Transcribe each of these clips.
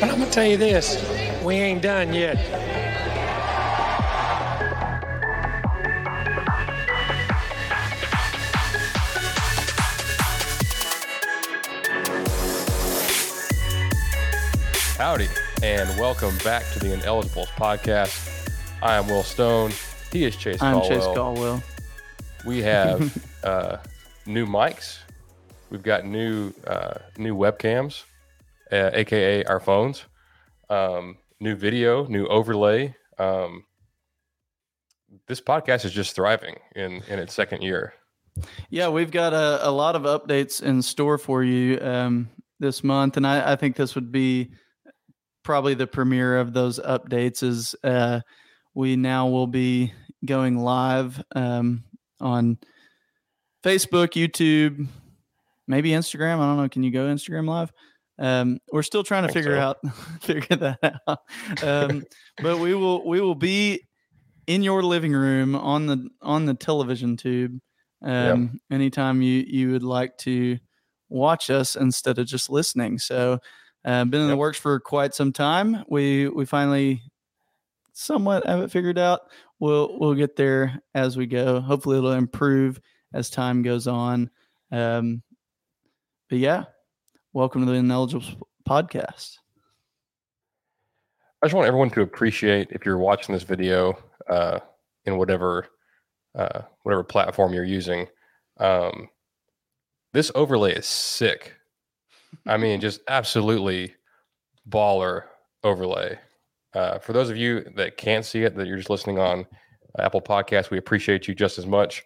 But I'm gonna tell you this, we ain't done yet. Howdy, and welcome back to the Ineligibles podcast. I am Will Stone. He is Chase I'm Caldwell. Chase Caldwell. We have uh, new mics. We've got new uh, new webcams, uh, aka our phones. Um, new video, new overlay. Um, this podcast is just thriving in in its second year. Yeah, we've got a, a lot of updates in store for you um, this month, and I, I think this would be probably the premiere of those updates. Is uh, we now will be going live um, on Facebook, YouTube, maybe Instagram. I don't know. Can you go Instagram live? Um, we're still trying to figure so. out figure that out. Um, but we will we will be in your living room on the on the television tube um, anytime you you would like to watch us instead of just listening. So, uh, been in the works for quite some time. We we finally somewhat have it figured out. We'll we'll get there as we go. Hopefully, it'll improve as time goes on. Um, but yeah, welcome to the Ineligibles podcast. I just want everyone to appreciate if you're watching this video uh, in whatever uh, whatever platform you're using. Um, this overlay is sick. I mean, just absolutely baller overlay. Uh, for those of you that can't see it, that you're just listening on Apple Podcasts, we appreciate you just as much.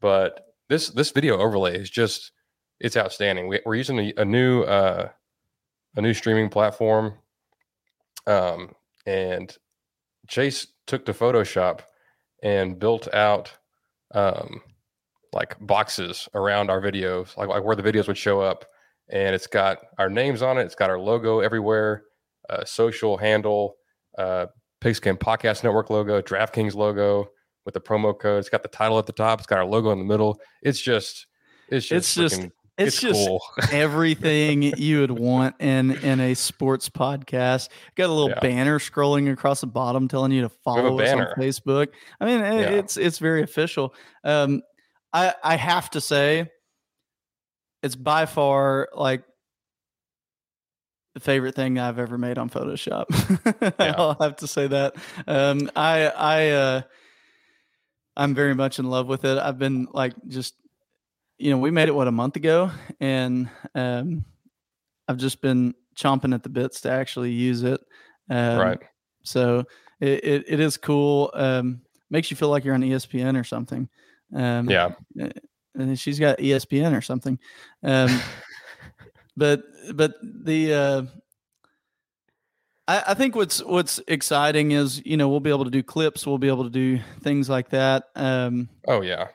But this this video overlay is just it's outstanding. We, we're using a, a new uh, a new streaming platform um, and Chase took to Photoshop and built out um, like boxes around our videos, like, like where the videos would show up. And it's got our names on it. It's got our logo everywhere, uh, social handle, uh, Pigskin Podcast Network logo, DraftKings logo with the promo code. It's got the title at the top. It's got our logo in the middle. It's just, it's just, It's just- freaking- It's, just cool. everything you would want in in a sports podcast. Got a little Yeah. banner scrolling across the bottom telling you to follow us on. Facebook. I mean, Yeah. it's it's very official. Um, I I have to say, it's by far like the favorite thing I've ever made on Photoshop. Yeah. I'll have to say that. Um, I I uh, I'm very much in love with it. I've been like just you know, we made it what a month ago, and um, I've just been chomping at the bits to actually use it. Um, right. So it, it, it is cool. Um, makes you feel like you're on ESPN or something. Um, Yeah. and she's got ESPN or something. Um, but but the uh, I, I think what's what's exciting is you know we'll be able to do clips, we'll be able to do things like that. Um, Oh, yeah.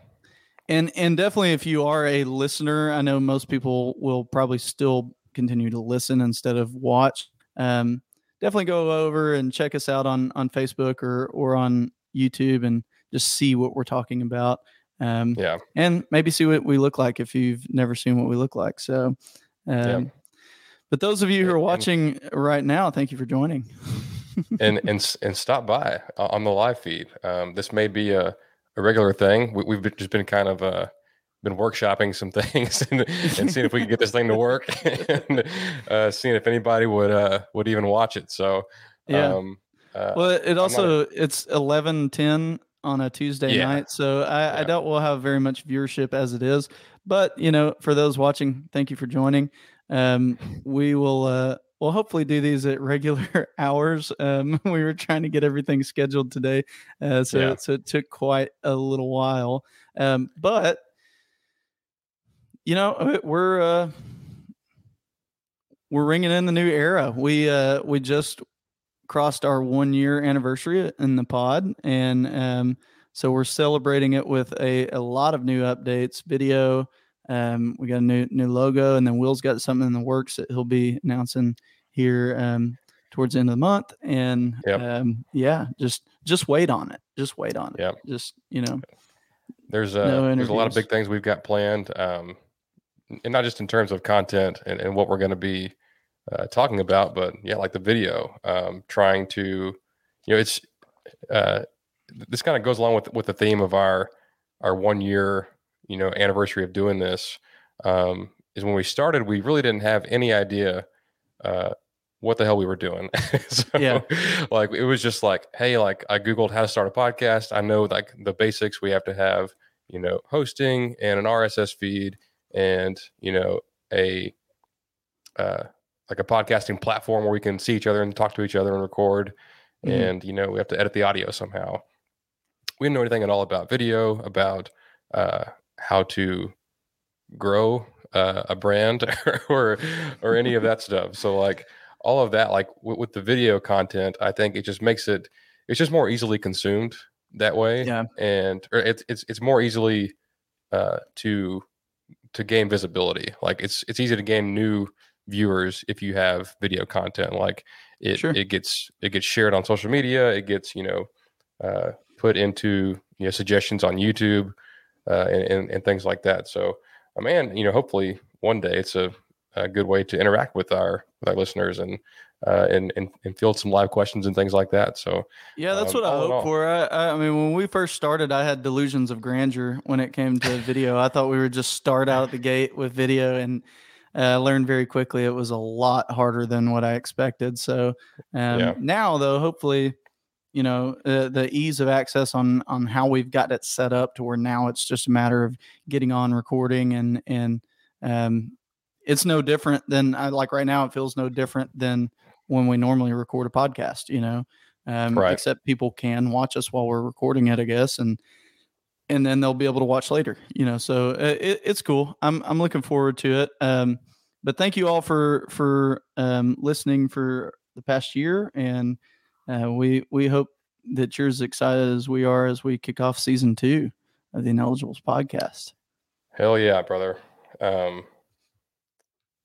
And and definitely if you are a listener i know most people will probably still continue to listen instead of watch. Um definitely go over and check us out on on facebook or or on youtube and just see what we're talking about. Um Yeah. and maybe see what we look like if you've never seen what we look like. So um but those of you who And- are and- watching right now thank you for joining. And and and stop by on the live feed. Um, this may be a, a regular thing. We, we've been- just been kind of uh, been workshopping some things and, and seeing if we could get this thing to work, and uh, seeing if anybody would uh, would even watch it. So yeah um, uh, Well, it not also it's eleven ten on a Tuesday Yeah. night, so I, I doubt we'll have very much viewership as it is. But you know, for those watching, thank you for joining. Um, we will uh, we'll hopefully do these at regular hours. Um, we were trying to get everything scheduled today, uh, so Yeah. so it took quite a little while. Um, but you know, uh, we're uh, we're ringing in the new era. We uh we just crossed our one year anniversary in the pod, and um, so we're celebrating it with a a lot of new updates, video. Um, we got a new new logo, and then Will's got something in the works that he'll be announcing here um, towards the end of the month. And Yep. um, yeah, just just wait on it. Just wait on it. Yep. Just you know, There's a No there's a lot of big things we've got planned, um, and not just in terms of content and, and what we're going to be uh, talking about, but yeah, like the video, um, trying to, you know, it's uh, this kind of goes along with with the theme of our our one year, you know, anniversary of doing this. Um, is when we started, we really didn't have any idea uh, what the hell we were doing. so, Yeah. like it was just like, hey, like I googled how to start a podcast. I know like the basics. We have to have, you know, hosting and an RSS feed, and you know, a uh, like a podcasting platform where we can see each other and talk to each other and record. Mhm. And you know, we have to edit the audio somehow. We didn't know anything at all about video, about uh, how to grow uh, a brand or or any of that stuff. So like all of that, like with, with the video content, I think it just makes it it's just more easily consumed that way, Yeah. and or it's it's it's more easily uh, to to gain visibility. Like it's it's easy to gain new viewers if you have video content. Like it Sure. it gets it gets shared on social media. It gets you know uh, put into you know suggestions on YouTube uh, and, and and things like that. So, uh, man, you know, hopefully one day it's a, a good way to interact with our with our listeners and uh, and, and and field some live questions and things like that. So, Yeah, that's Um, what I all in all. hope for. I, I I mean, when we first started, I had delusions of grandeur when it came to video. I thought we would just start out at the gate with video, and uh, learned very quickly it was a lot harder than what I expected. So um, Yeah. now, though, hopefully, you know, uh, the ease of access on on how we've got it set up to where now it's just a matter of getting on recording and and um, it's no different than I like right now. It feels no different than when we normally record a podcast. You know um, Right. except people can watch us while we're recording it, I guess, and and then they'll be able to watch later. You know, so uh, it, it's cool. I'm I'm looking forward to it. Um, but thank you all for for um, listening for the past year, and uh, we we hope that you're as excited as we are as we kick off season two of the Ineligibles podcast. hell yeah, brother. Um,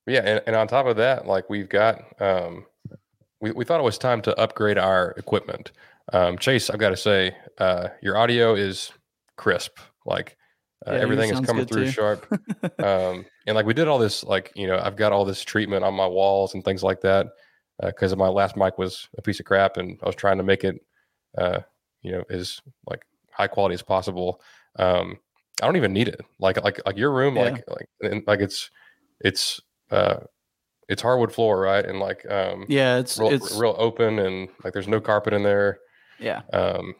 yeah, and, and on top of that, like we've got, um, we we thought it was time to upgrade our equipment. Um, Chase, I've got to say, uh, your audio is crisp. Like uh, Yeah, everything is coming through too. sharp. um, and like we did all this, like you know, I've got all this treatment on my walls and things like that because my last mic was a piece of crap, and I was trying to make it, uh, you know, as like high quality as possible. Um, I don't even need it. Like like like your room, Yeah. like like and, like it's it's uh it's hardwood floor, right? And like um, yeah, it's real, it's real open, and like there's no carpet in there. yeah. Um,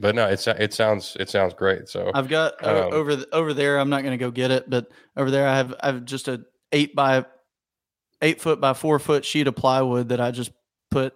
but no, it's it sounds it sounds great. So I've got uh, Um, over over there. I'm not going to go get it, but over there I have I have just a eight by eight foot by four foot sheet of plywood that I just put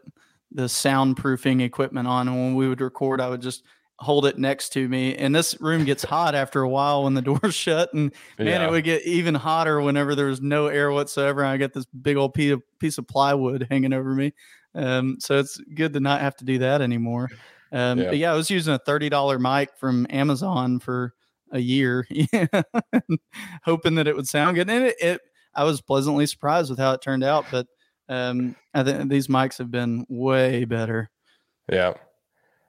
the soundproofing equipment on. And when we would record, I would just hold it next to me. And this room gets hot after a while when the door's shut. And man, yeah. it would get even hotter whenever there was no air whatsoever. And I get this big old piece of, piece of plywood hanging over me. Um, so it's good to not have to do that anymore. Um, Yeah. But yeah, I was using a thirty dollar mic from Amazon for a year, hoping that it would sound good. And it, it, I was pleasantly surprised with how it turned out. But um, I think these mics have been way better. Yeah.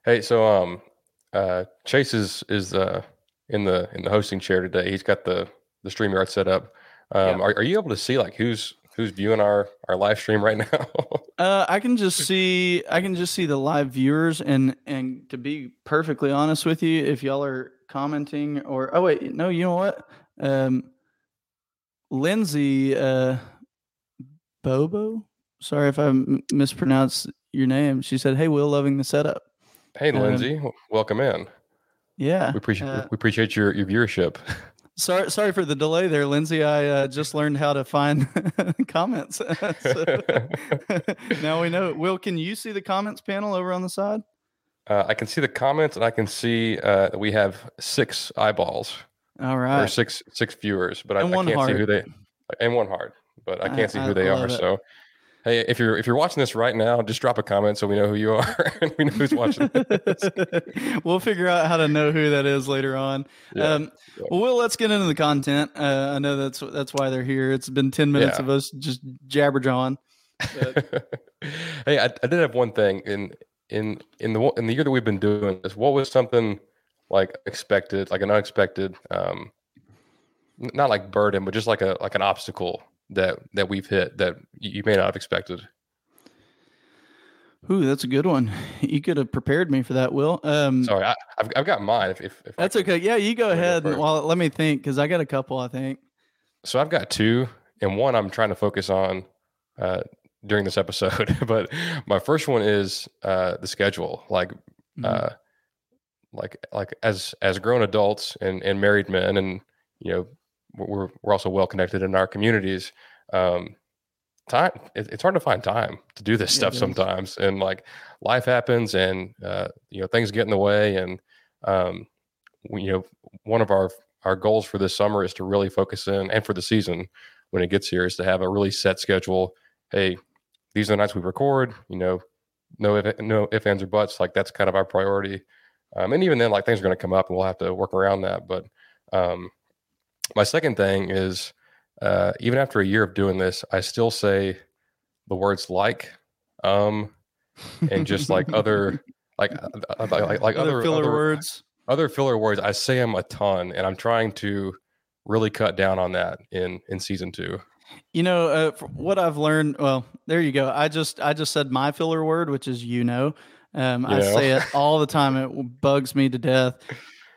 Hey, so um, uh, Chase is is uh in the in the hosting chair today. He's got the the StreamYard set up. Um, Yeah. are, are you able to see like who's who's viewing our our live stream right now? Uh, I can just see I can just see the live viewers and and to be perfectly honest with you, if y'all are commenting or oh wait, no, you know what? Um Lindsay uh Bobo, sorry if I m- mispronounced your name. She said, "Hey, Will, loving the setup." hey, Um, Lindsay, welcome in. Yeah, We appreciate uh, we appreciate your your viewership. sorry, sorry for the delay there, Lindsay. I uh, just learned how to find comments. So, now we know. Will, can you see the comments panel over on the side? Uh, I can see the comments, and I can see uh, that we have six eyeballs All or six six viewers, but I, I can't see who heart. they and one heart. but I can't see I- who they are. it. So, hey, if you're if you're watching this right now, just drop a comment so we know who you are and we know who's watching. this. we'll figure out how to know who that is later on. Yeah, um, yeah. Well, let's get into the content. Uh, I know that's that's why they're here. It's been ten minutes Yeah. of us just jabberjawing. But, hey, I, I did have one thing in in in the in the year that we've been doing this. What was something like expected, like an unexpected, um, not like burden, but just like a like an obstacle that that we've hit that you may not have expected. ooh, that's a good one. You could have prepared me for that, Will. Um, Sorry, I, I've I've got mine. If, if, if that's okay. Yeah, you go ahead. and- Well, let me think because I got a couple. I think. So I've got two, and one I'm trying to focus on uh, during this episode. but my first one is uh, the schedule. Like, Mhm. uh, like, like as as grown adults and and married men, and you know, we're we're also well connected in our communities. Um, time it, it's hard to find time to do this Yeah, stuff sometimes, and like life happens, and uh, you know, things get in the way, and um, we, you know, one of our our goals for this summer is to really focus in and for the season when it gets here is to have a really set schedule hey these are the nights we record you know no if no if ands or buts like that's kind of our priority um, and even then like things are going to come up and we'll have to work around that but um, my second thing is uh, even after a year of doing this i still say the words like um and just like other like uh, uh, like, like other other filler other, words. other filler words i say them a ton and i'm trying to really cut down on that in in season two You know, uh, what I've learned. Well, there you go. I just I just said my filler word, which is you know. Um, I say it all the time. It bugs me to death.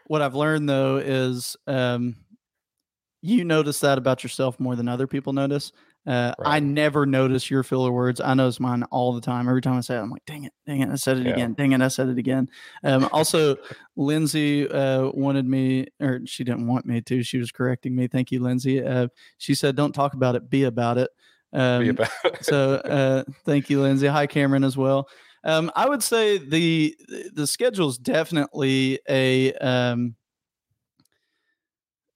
What I've learned though is um, you notice that about yourself more than other people notice. Uh, I never notice your filler words. I notice mine all the time. Every time I say it, I'm like, dang it, dang it, I said it Yeah. again. Dang it, I said it again. Um, also, Lindsay uh, wanted me, or she didn't want me to. She was correcting me. Thank you, Lindsay. Uh, she said, "Don't talk about it, be about it." Um, Be about so uh, thank you, Lindsay. Hi, Cameron, as well. Um, I would say the the schedule is definitely a um,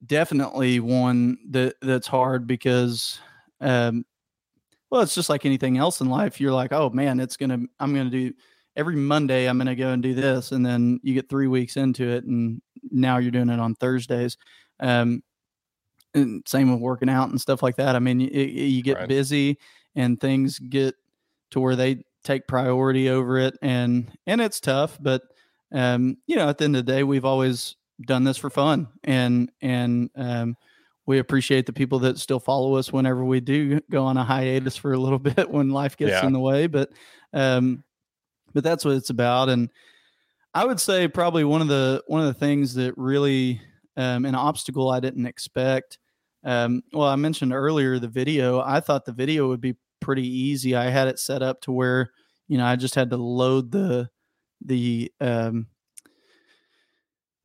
definitely one that that's hard because um, well, it's just like anything else in life. You're like, oh man, it's gonna I'm gonna do every Monday. I'm gonna go and do this, and then you get three weeks into it, and now you're doing it on Thursdays. Um, and same with working out and stuff like that. I mean, you, you get Right. busy and things get to where they take priority over it, and and it's tough. But um, you know, at the end of the day, we've always done this for fun, and and um, we appreciate the people that still follow us whenever we do go on a hiatus for a little bit when life gets Yeah. in the way. But um, but that's what it's about, and I would say probably one of the one of the things that really um, an obstacle I didn't expect. Um, well, I mentioned earlier the video. I thought the video would be pretty easy. I had it set up to where you know I just had to load the the um,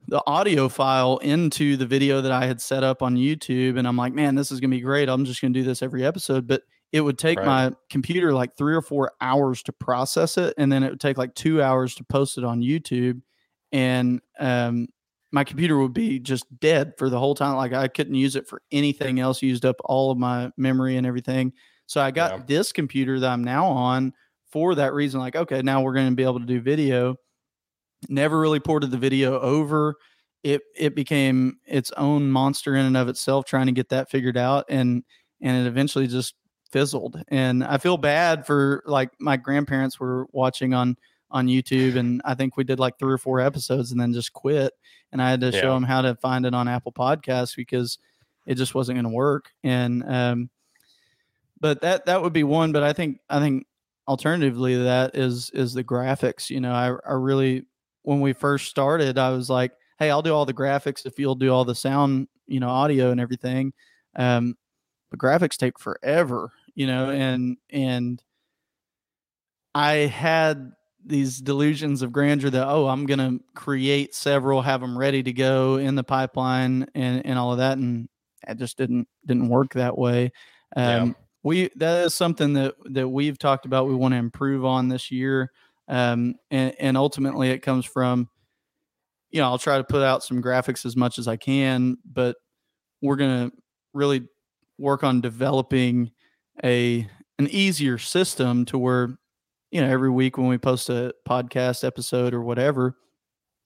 the audio file into the video that I had set up on YouTube, and I'm like, man, this is gonna be great. I'm just gonna do this every episode, but it would take Right. my computer like three or four hours to process it, and then it would take like two hours to post it on YouTube, and um, my computer would be just dead for the whole time. Like I couldn't use it for anything else. Used up all of my memory and everything. So I got Yeah. this computer that I'm now on for that reason. Like, okay, now we're going to be able to do video. Never really ported the video over. It it became its own monster in and of itself, trying to get that figured out, and and it eventually just fizzled. And I feel bad for like my grandparents were watching on on YouTube, and I think we did like three or four episodes, and then just quit. And I had to show them how to find it on Apple Podcasts because it just wasn't going to work. And um, but that that would be one. But I think I think alternatively to that is is the graphics. You know, I I really when we first started, I was like, hey, I'll do all the graphics if you'll do all the sound, you know, audio and everything. Um, but graphics take forever, you know, and and I had these delusions of grandeur that oh i'm going to create several have them ready to go in the pipeline and and all of that and it just didn't didn't work that way um Yeah. We that is something that that we've talked about we want to improve on this year um and and ultimately it comes from you know i'll try to put out some graphics as much as i can but we're going to really work on developing a an easier system to where you know every week when we post a podcast episode or whatever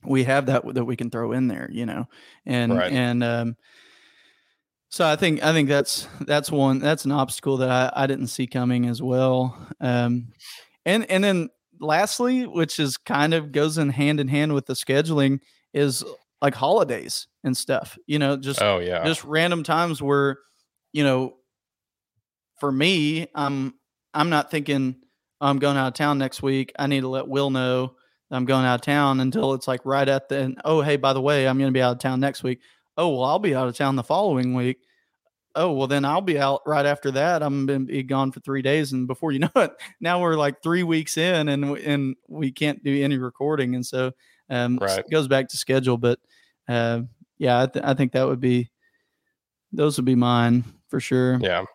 we have that that we can throw in there you know and right. and um so I think I think that's that's one that's an obstacle that I, I didn't see coming as well. Um, and and then lastly, which is kind of goes in hand in hand with the scheduling, is like holidays and stuff. You know, just oh yeah, just random times where, you know, for me, I'm I'm not thinking I'm going out of town next week. I need to let Will know I'm going out of town until it's like right at the end. Oh, hey, by the way, I'm going to be out of town next week oh well i'll be out of town the following week. Oh well then i'll be out right after that. I'm gonna be gone for three days and before you know it now we're like three weeks in and and we can't do any recording. And so um right. it goes back to schedule but uh, yeah I, th- I think that would be those would be mine for sure. Yeah.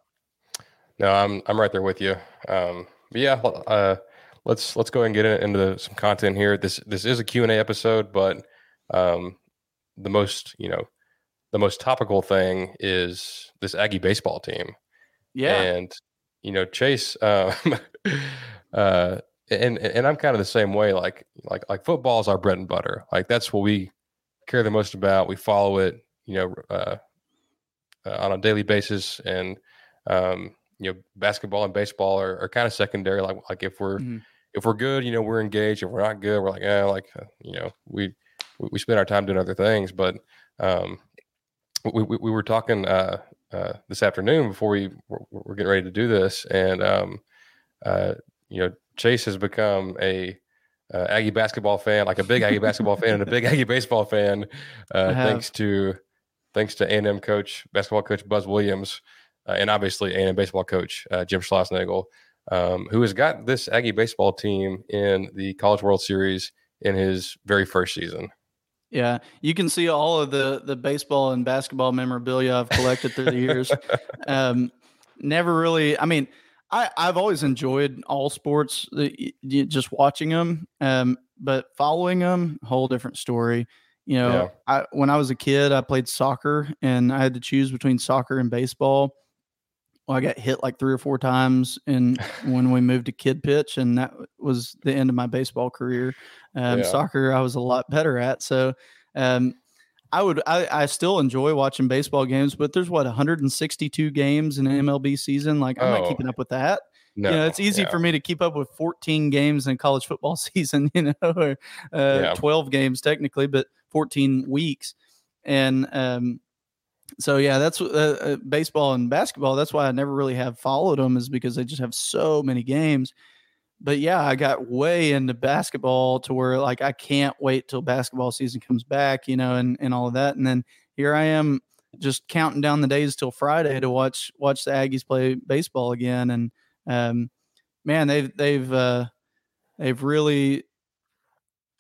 No i'm i'm right there with you. Um but yeah uh let's let's go and get into some content here. This this is a q&a episode but um the most you know the most topical thing is this Aggie baseball team. Yeah. And, you know, Chase, uh, uh, and and I'm kind of the same way. Like like like football is our bread and butter. Like that's what we care the most about. We follow it, you know, uh, uh, on a daily basis, and um, you know, basketball and baseball are, are kind of secondary. Like like if we're mm-hmm. if we're good, you know, we're engaged. If we're not good, we're like, yeah, like uh, you know, we we spend our time doing other things. But um, we, we, we were talking uh, uh, this afternoon before we were, were, getting ready to do this, and um, uh, you know, Chase has become a uh, Aggie basketball fan, like a big Aggie basketball fan and a big Aggie baseball fan, uh, thanks to thanks to A&M coach, basketball coach Buzz Williams, uh, and obviously A&M baseball coach Jim Schlossnagle, um, who has got this Aggie baseball team in the College World Series in his very first season. Yeah, you can see all of the the baseball and basketball memorabilia I've collected through the years. Um, never really. I mean, I I've always enjoyed all sports, just watching them. Um, but following them, whole different story. You know, yeah. I when I was a kid, I played soccer, and I had to choose between soccer and baseball. Well, I got hit like three or four times, and when we moved to kid pitch, and that was the end of my baseball career. Um, yeah. Soccer, I was a lot better at. So, um, I would, I, I still enjoy watching baseball games, but there's what 162 games in an MLB season. Like, I'm oh. not keeping up with that. No, you know, it's easy yeah. for me to keep up with 14 games in college football season, you know, or uh, yeah. 12 games technically, but 14 weeks. And um, so, yeah, that's uh, uh, baseball and basketball. That's why I never really have followed them, is because they just have so many games but yeah, I got way into basketball to where like I can't wait till basketball season comes back, you know, and and all of that. And then here I am just counting down the days till Friday to watch watch the Aggies play baseball again. And um, man, they've they've uh, they've really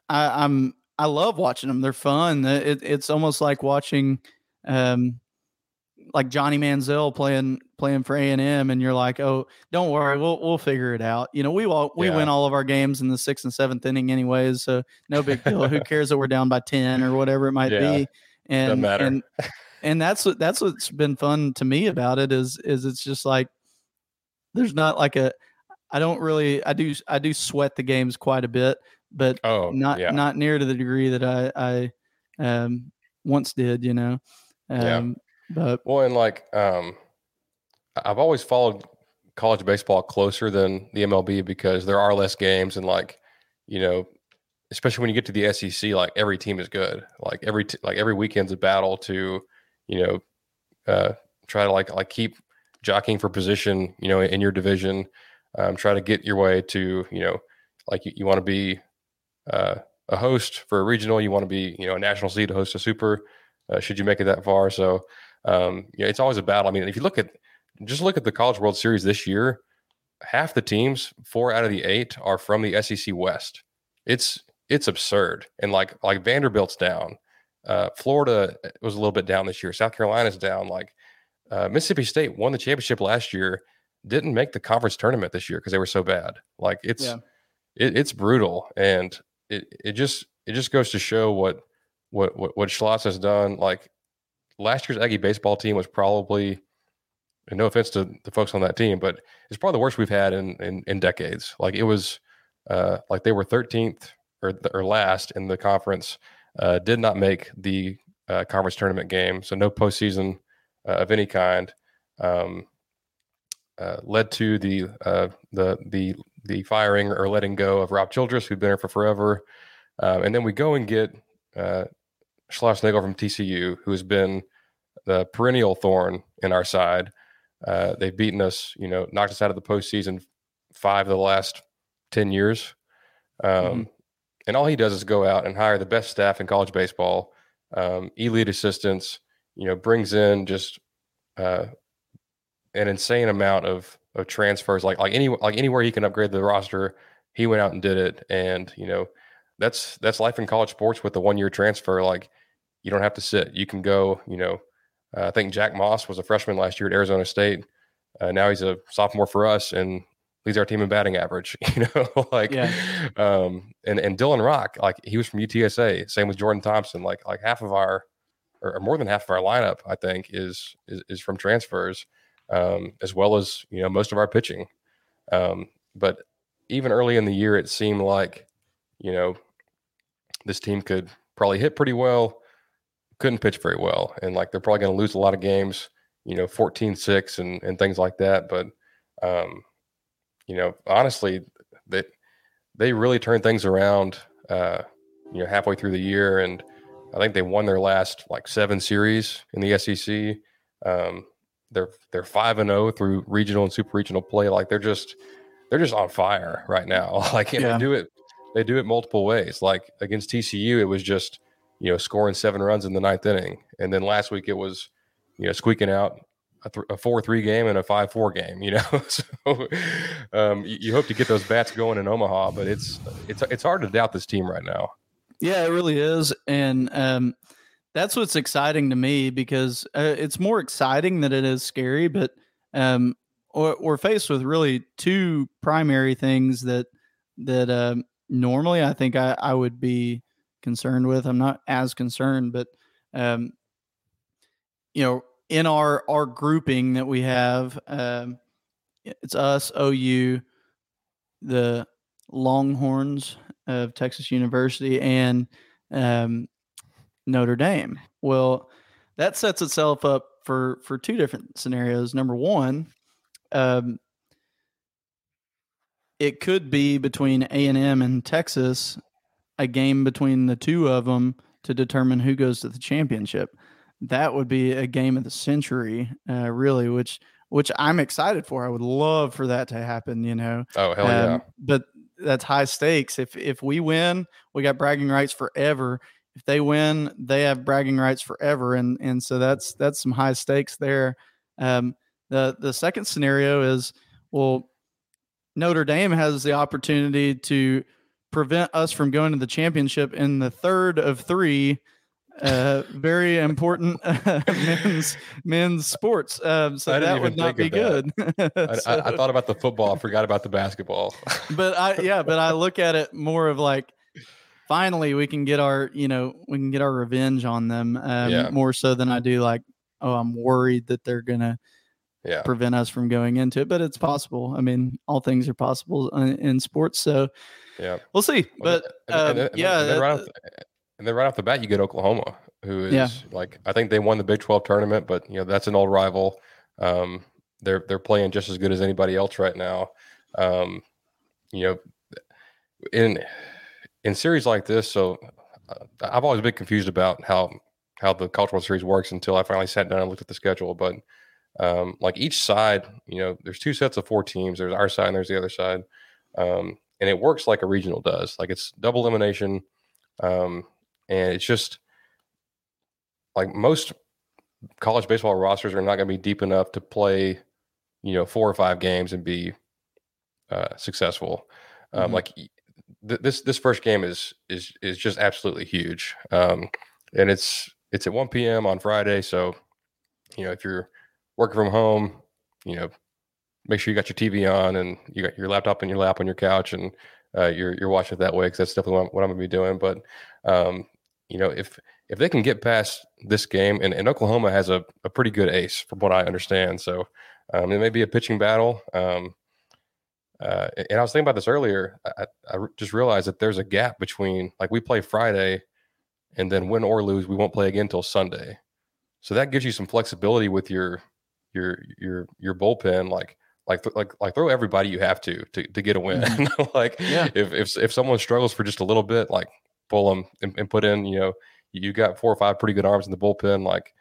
I, I'm I love watching them. They're fun. It, it's almost like watching um, like Johnny Manziel playing playing for A and M, and you're like, oh, don't worry, we'll we'll figure it out. You know, we all we yeah. win all of our games in the sixth and seventh inning, anyways, so no big deal. Who cares that we're down by ten or whatever it might yeah. be? And and and that's what that's what's been fun to me about it is is it's just like there's not like a I don't really I do I do sweat the games quite a bit, but oh, not yeah. not near to the degree that I I um once did, you know. Um, but well, and like um, I've always followed college baseball closer than the MLB because there are less games and like you know, especially when you get to the SEC, like every team is good. Like every t- like every weekend's a battle to you know uh, try to like like keep jockeying for position. You know, in your division, um, try to get your way to you know like you, you want to be uh, a host for a regional. You want to be you know a national seed to host a super. Uh, should you make it that far? So um, yeah, it's always a battle. I mean, if you look at just look at the College World Series this year, half the teams, four out of the eight, are from the SEC West. It's it's absurd, and like like Vanderbilt's down. Uh, Florida was a little bit down this year. South Carolina's down. Like uh, Mississippi State won the championship last year, didn't make the conference tournament this year because they were so bad. Like it's yeah. it, it's brutal, and it it just it just goes to show what what what, what Schloss has done. Like last year's Aggie baseball team was probably and no offense to the folks on that team, but it's probably the worst we've had in in, in decades. Like it was, uh, like they were 13th or or last in the conference. Uh, did not make the uh, conference tournament game, so no postseason uh, of any kind. Um, uh, led to the uh, the the the firing or letting go of Rob Childress, who'd been there for forever, um, and then we go and get uh, Schlossnagle from TCU, who has been the perennial thorn in our side. Uh, they've beaten us, you know, knocked us out of the postseason five of the last ten years. Um, mm-hmm. And all he does is go out and hire the best staff in college baseball, um, elite assistants. You know, brings in just uh, an insane amount of of transfers. Like like any like anywhere he can upgrade the roster, he went out and did it. And you know, that's that's life in college sports with the one year transfer. Like you don't have to sit. You can go. You know, uh, I think Jack Moss was a freshman last year at Arizona State. Uh, now he's a sophomore for us and leads our team in batting average. You know, like, yeah. um, and and Dylan Rock, like he was from UTSA. Same with Jordan Thompson. Like like half of our, or more than half of our lineup, I think, is is, is from transfers, um, as well as you know most of our pitching. Um, but even early in the year, it seemed like, you know, this team could probably hit pretty well couldn't pitch very well, and like they're probably going to lose a lot of games, you know, 14-6 and and things like that. But um, you know, honestly, they, they really turned things around, uh, you know, halfway through the year, and I think they won their last like seven series in the SEC. Um, they're they're five and zero oh through regional and super regional play. Like they're just they're just on fire right now. Like and yeah. they do it they do it multiple ways. Like against TCU, it was just you know, scoring seven runs in the ninth inning. And then last week it was, you know, squeaking out a, th- a four-three game and a five-four game. You know, so um, you, you, hope to get those bats going in Omaha, but it's it's it's hard to doubt this team right now. Yeah, it really is, and um, that's what's exciting to me because uh, it's more exciting than it is scary. But um, we're faced with really two primary things that that um, normally I think I, I would be concerned with. I'm not as concerned, but um, you know, in our our grouping that we have, um, it's us, OU, the Longhorns of Texas University, and um, Notre Dame. Well, that sets itself up for for two different scenarios. Number one, um, it could be between A and M and Texas a game between the two of them to determine who goes to the championship. That would be a game of the century, uh, really, which which I'm excited for. I would love for that to happen. You know. Oh hell yeah! Um, but that's high stakes. If if we win, we got bragging rights forever. If they win, they have bragging rights forever, and and so that's that's some high stakes there. Um, the the second scenario is well, Notre Dame has the opportunity to prevent us from going to the championship in the third of three uh, very important uh, men's men's sports. Um, so that would not be good. I, so, I, I, thought about the football, I forgot about the basketball. but I yeah, but I look at it more of like finally we can get our you know we can get our revenge on them um, yeah. more so than I do like oh I'm worried that they're gonna yeah. prevent us from going into it. But it's possible. I mean, all things are possible in, in sports. So yeah, we'll see. But and, um, yeah, and then, right off, and then right off the bat, you get Oklahoma, who is yeah. like I think they won the Big Twelve tournament, but you know that's an old rival. Um, they're they're playing just as good as anybody else right now. Um, you know, in in series like this, so uh, I've always been confused about how how the College World Series works until I finally sat down and looked at the schedule. But um, like each side, you know, there's two sets of four teams. There's our side and there's the other side. Um, and it works like a regional does. Like it's double elimination, um, and it's just like most college baseball rosters are not going to be deep enough to play, you know, four or five games and be uh, successful. Um, mm-hmm. Like th- this this first game is is is just absolutely huge, um, and it's it's at 1 p.m. on Friday. So, you know, if you're working from home, you know, make sure you got your TV on and you got your laptop in your lap on your couch and uh, you're you're watching it that way because that's definitely what I'm, I'm, gonna be doing. But um, you know, if if they can get past this game, and, and Oklahoma has a, a pretty good ace from what I understand, so Um, it may be a pitching battle. Um, uh, and I was thinking about this earlier. I, I just realized that there's a gap between like we play Friday, and then win or lose, we won't play again until Sunday. So that gives you some flexibility with your your your your bullpen. Like like like like throw everybody you have to to, to get a win. Mm-hmm. like yeah. if if if someone struggles for just a little bit, like pull them and, and, put in. You know, you got four or five pretty good arms in the bullpen. Like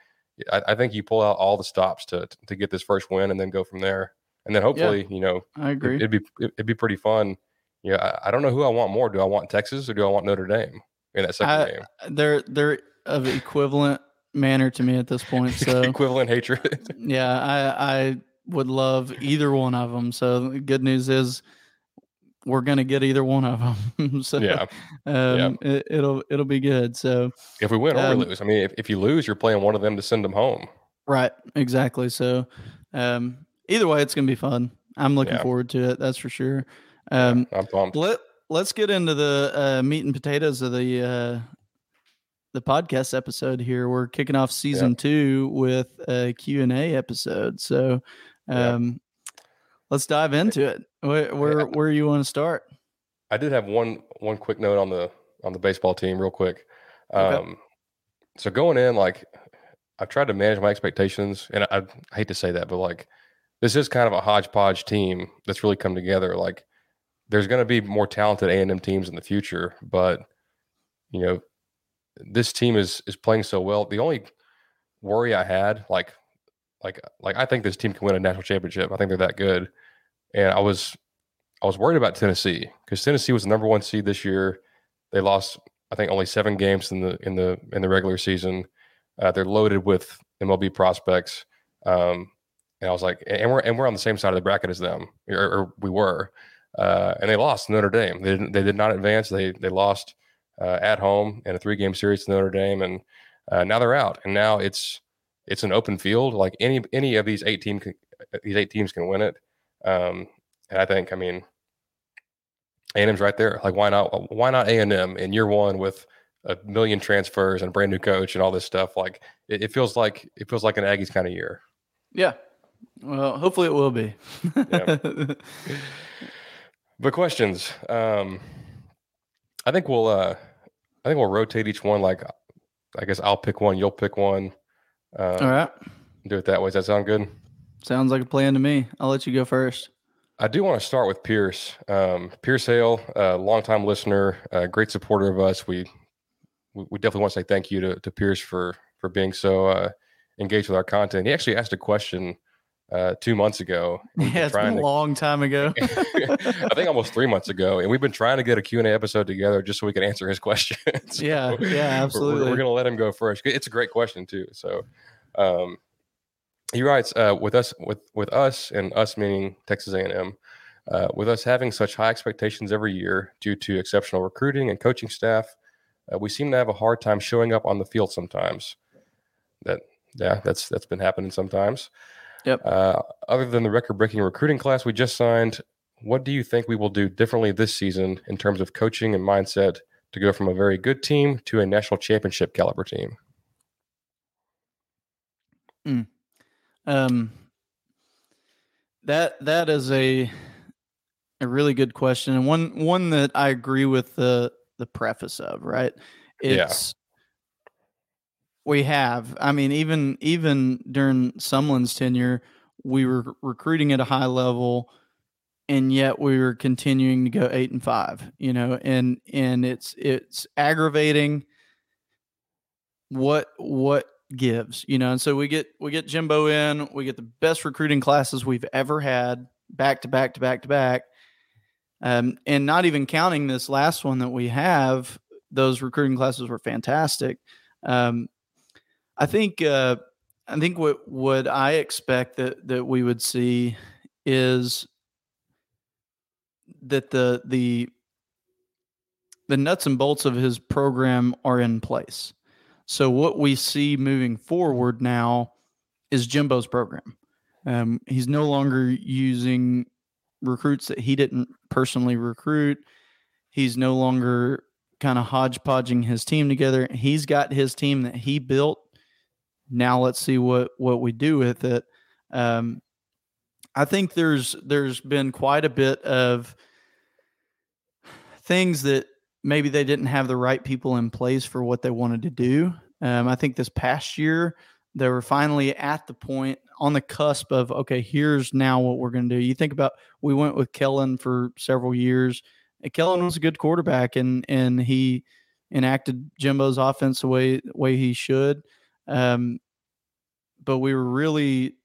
I, I think you pull out all the stops to to get this first win and then go from there and then hopefully, yeah, you know, I agree. It, would be it'd be pretty fun. Yeah, I, I, don't know who I want more. Do I want Texas or do I want Notre Dame in that second I, game? They're they're of equivalent manner to me at this point. So equivalent hatred. yeah, I I would love either one of them. So the good news is we're gonna get either one of them. so yeah, um, yeah. It, will it'll be good. So if we win or um, lose, I mean, if, if you lose, you're playing one of them to send them home. Right. Exactly. So, um, either way, it's gonna be fun. I'm looking yeah. forward to it. That's for sure. Um, yeah, I'm pumped. Let Let's get into the uh, meat and potatoes of the uh, the podcast episode here. We're kicking off season two with a Q and A episode. So, um, let's dive into it. Where where, where you want to start? I did have one one quick note on the on the baseball team, real quick. Um, okay. So going in, like I've tried to manage my expectations, and I, I hate to say that, but like this is kind of a hodgepodge team that's really come together. Like there's going to be more talented A and M teams in the future, but you know this team is is playing so well. The only worry I had, like like like I think this team can win a national championship. I think they're that good, and I was I was worried about Tennessee because Tennessee was the number one seed this year. They lost I think only seven games in the in the in the regular season. Uh, they're loaded with MLB prospects. Um, and I was like, and we're and we're on the same side of the bracket as them, or, or we were, uh, and they lost Notre Dame. They didn't, they did not advance. They they lost uh, at home in a three game series to Notre Dame, and uh, now they're out. And now it's it's an open field. Like any any of these eight team these eight teams can win it. Um, and I think, I mean, A and M's right there. Like why not? Why not A and M in year one with a million transfers and a brand new coach and all this stuff? Like it, it feels like it feels like an Aggies kind of year. Yeah, well, hopefully it will be. yeah. But questions. Um, I think we'll. Uh, I think we'll rotate each one. Like, I guess I'll pick one. You'll pick one. Uh, All right. Do it that way. Does that sound good? Sounds like a plan to me. I'll let you go first. I do want to start with Pierce. Um, Pierce Hale, a longtime listener, a great supporter of us. We we definitely want to say thank you to, to Pierce for for being so uh, engaged with our content. He actually asked a question uh, two months ago. Yeah, it's been a to, long time ago. I think almost three months ago, and we've been trying to get a Q and A episode together just so we can answer his questions. so yeah, yeah, absolutely. We're, we're, gonna let him go first. It's a great question too. So, um, he writes uh, with us with with us and us meaning Texas A and M. Uh, with us having such high expectations every year due to exceptional recruiting and coaching staff, uh, we seem to have a hard time showing up on the field sometimes. That yeah, that's that's been happening sometimes. Yep. Uh, other than the record breaking recruiting class we just signed, what do you think we will do differently this season in terms of coaching and mindset to go from a very good team to a national championship caliber team? Mm. Um, that that is a a really good question and one one that I agree with the the preface of right. It's we have. I mean, even even during Sumlin's tenure, we were recruiting at a high level, and yet we were continuing to go eight and five. You know, and and it's it's aggravating. What what gives, you know, and so we get we get Jimbo in, we get the best recruiting classes we've ever had, back to back to back to back, um, and not even counting this last one that we have, those recruiting classes were fantastic. Um, I think uh, I think what what I expect that that we would see is that the the the nuts and bolts of his program are in place. So what we see moving forward now is Jimbo's program. Um, he's no longer using recruits that he didn't personally recruit. He's no longer kind of hodgepodging his team together. He's got his team that he built now let's see what what we do with it. Um, I think there's there's been quite a bit of things that maybe they didn't have the right people in place for what they wanted to do. Um, I think this past year they were finally at the point on the cusp of okay, here's now what we're going to do. You think about we went with Kellen for several years. And Kellen was a good quarterback, and and he enacted Jimbo's offense the way way he should. Um, but we were really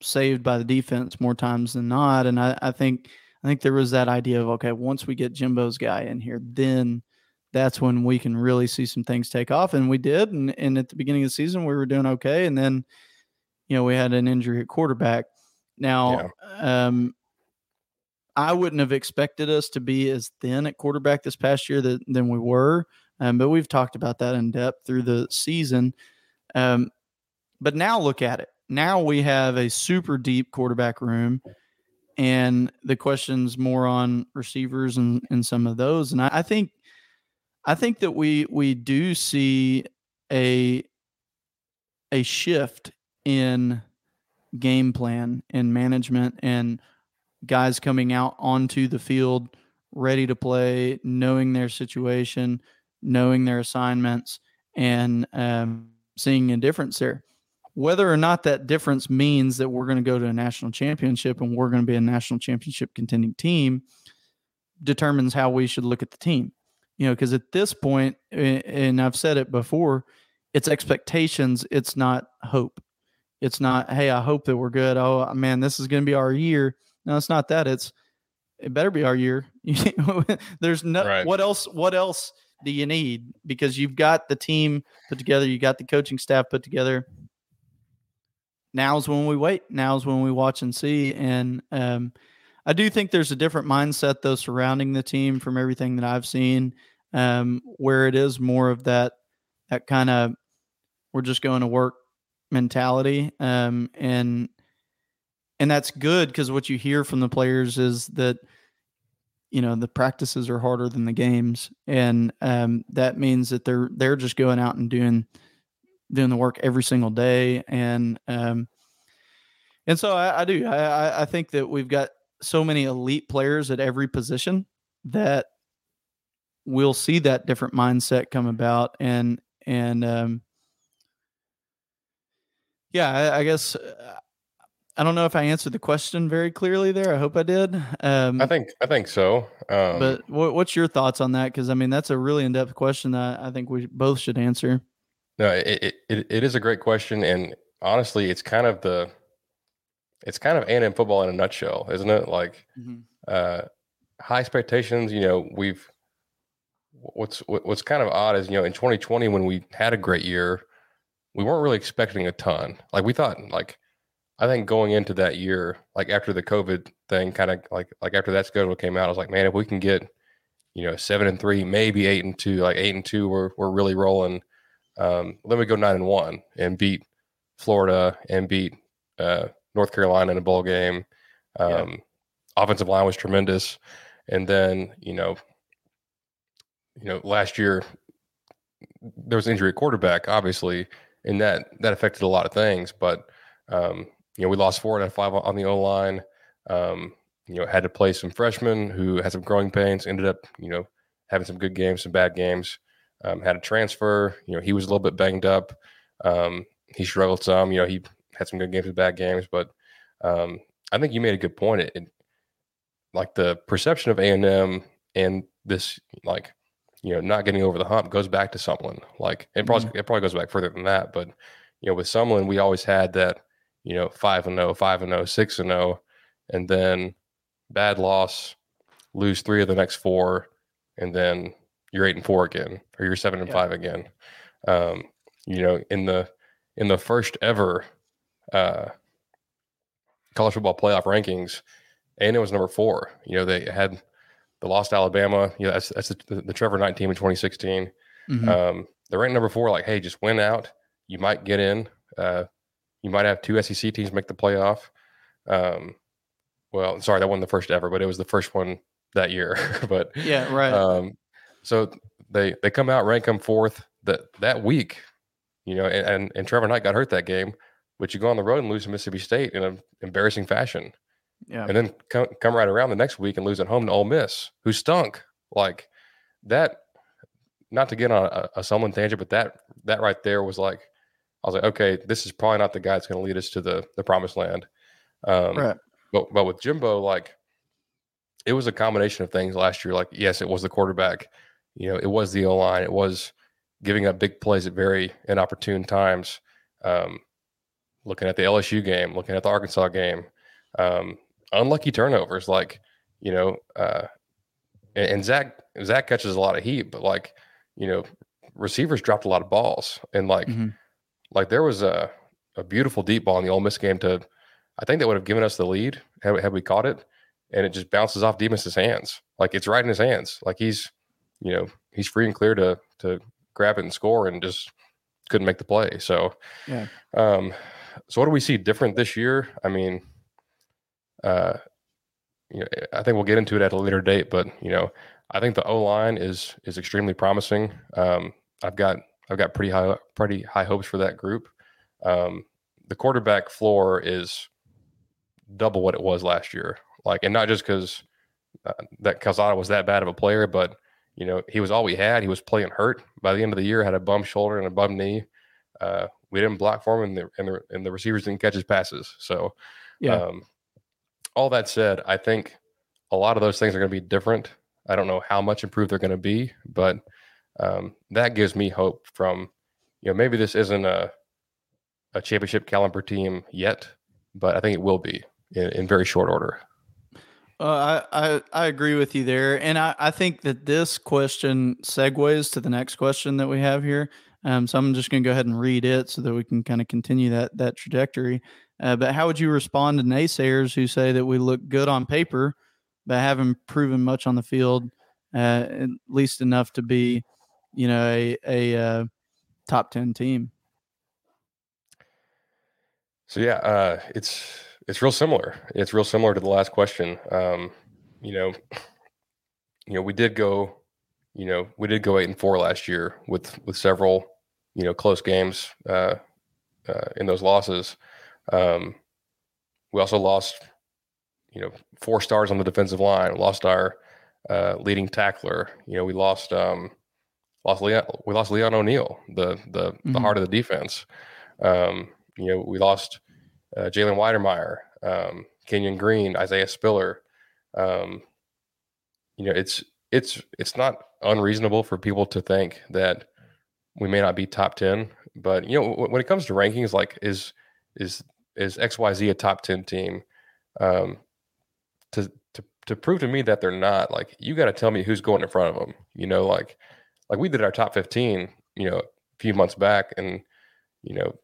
saved by the defense more times than not. And I, I think I think there was that idea of okay, once we get Jimbo's guy in here, then that's when we can really see some things take off. And we did. And, and at the beginning of the season, we were doing okay. And then, you know, we had an injury at quarterback. Now, yeah. um, I wouldn't have expected us to be as thin at quarterback this past year that, than we were. Um, but we've talked about that in depth through the season. Um, but now look at it. Now we have a super deep quarterback room, and the questions more on receivers and, and some of those. And I, I think I think that we we do see a a shift in game plan and management and guys coming out onto the field ready to play, knowing their situation, knowing their assignments, and um, seeing a difference there. Whether or not that difference means that we're going to go to a national championship and we're going to be a national championship contending team determines how we should look at the team you know, because at this point, and I've said it before, it's expectations, it's not hope. It's not, hey, I hope that we're good. Oh man, this is going to be our year. No, it's not that. It's it better be our year. There's no right. what else. What else do you need? Because you've got the team put together, you got the coaching staff put together. Now's when we wait. Now's when we watch and see. And um, I do think there's a different mindset though surrounding the team from everything that I've seen, um, where it is more of that that kind of we're just going to work mentality, um, and and that's good because what you hear from the players is that you know the practices are harder than the games, and um, that means that they're they're just going out and doing doing the work every single day, and um, and so I, I do. I I think that we've got so many elite players at every position that we'll see that different mindset come about and and um yeah I, I guess uh, I don't know if I answered the question very clearly there. I hope I did. Um, I think I think so. Um, but what, what's your thoughts on that? Because I mean, that's a really in depth question that I think we both should answer. No, it, it it is a great question, and honestly, it's kind of the it's kind of A&M football in a nutshell, isn't it? Like mm-hmm. uh, high expectations. You know, we've what's what's kind of odd is you know in 2020 when we had a great year, we weren't really expecting a ton. Like we thought, like I think going into that year, like after the COVID thing, kind of like like after that schedule came out, I was like, man, if we can get you know seven and three, maybe eight and two, like eight and two, we're we're really rolling. Um, then we go nine and one and beat Florida and beat uh, North Carolina in a bowl game. Um, yeah. Offensive line was tremendous, and then you know, you know, last year there was injury at quarterback, obviously, and that that affected a lot of things. But um, you know, we lost four out of five on the O line. Um, you know, had to play some freshmen who had some growing pains. Ended up, you know, having some good games, some bad games. Um, had a transfer. You know, he was a little bit banged up. Um, he struggled some. You know, he had some good games and bad games, but um, I think you made a good point. It, it like the perception of A and M and this like you know not getting over the hump goes back to Sumlin. Like it probably mm-hmm. it probably goes back further than that, but you know with Sumlin we always had that you know five and 0, 5 and 0, 6 and 0, and then bad loss, lose three of the next four, and then you're eight and four again, or you're seven and yeah. five again. Um, you know, in the in the first ever uh, college football playoff rankings, and it was number four. You know, they had the lost Alabama. You know, that's that's the, the Trevor Knight team in 2016. Mm-hmm. Um, they're ranked number four. Like, hey, just win out. You might get in. Uh, you might have two SEC teams make the playoff. Um, well, sorry, that wasn't the first ever, but it was the first one that year. but yeah, right. Um, so they they come out rank them fourth that that week. You know, and, and, and Trevor Knight got hurt that game but you go on the road and lose to Mississippi State in an embarrassing fashion. Yeah. and then come, come right around the next week and lose at home to Ole Miss, who stunk. Like that. Not to get on a, a Sumlin tangent, but that that right there was like, I was like, okay, this is probably not the guy that's going to lead us to the the promised land. Um, Right. But but with Jimbo, like it was a combination of things last year. Like yes, it was the quarterback. You know, it was the O line. It was giving up big plays at very inopportune times. Um, looking at the LSU game, looking at the Arkansas game, um, unlucky turnovers. Like you know, uh, and, and Zach Zach catches a lot of heat, but like you know, receivers dropped a lot of balls, and like Mhm. Like there was a a beautiful deep ball in the Ole Miss game to, I think that would have given us the lead had, had we caught it, and it just bounces off Demas's hands, like it's right in his hands, like he's, you know, he's free and clear to to grab it and score, and just couldn't make the play. So, Yeah. Um, so what do we see different this year? I mean, uh, you know, I think we'll get into it at a later date, but you know, I think the O line is is extremely promising. Um, I've got I've got pretty high pretty high hopes for that group. Um, the quarterback floor is double what it was last year. Like, and not just because uh, that Calzada was that bad of a player, but you know he was all we had. He was playing hurt by the end of the year. Had a bum shoulder and a bum knee. Uh, we didn't block for him, and the and the, and the receivers didn't catch his passes. So, Yeah. um, all that said, I think a lot of those things are going to be different. I don't know how much improved they're going to be, but um, that gives me hope. From you know, maybe this isn't a a championship caliber team yet, but I think it will be in, in very short order. Uh, I, I I agree with you there, and I, I think that this question segues to the next question that we have here. Um, so I'm just going to go ahead and read it so that we can kind of continue that that trajectory. Uh, but how would you respond to naysayers who say that we look good on paper, but haven't proven much on the field, uh, at least enough to be, you know, a a uh, top ten team? So yeah, uh, it's it's real similar. It's real similar to the last question. Um, you know, you know, we did go, you know, we did go eight and four last year with with several, you know, close games uh, uh, in those losses. Um, we also lost, you know, four stars on the defensive line. Lost our uh, leading tackler. You know, we lost um, lost Leon. We lost Leon O'Neal, the the the Mhm. heart of the defense. Um, you know, we lost uh, Jalen Wydermyer, um, Kenyon Green, Isaiah Spiller. Um, you know, it's it's it's not unreasonable for people to think that we may not be top ten, but you know, w- when it comes to rankings, like is is is X Y Z a top ten team? Um, to to to prove to me that they're not, like you got to tell me who's going in front of them. You know, like like we did our top fifteen, you know, a few months back, and you know,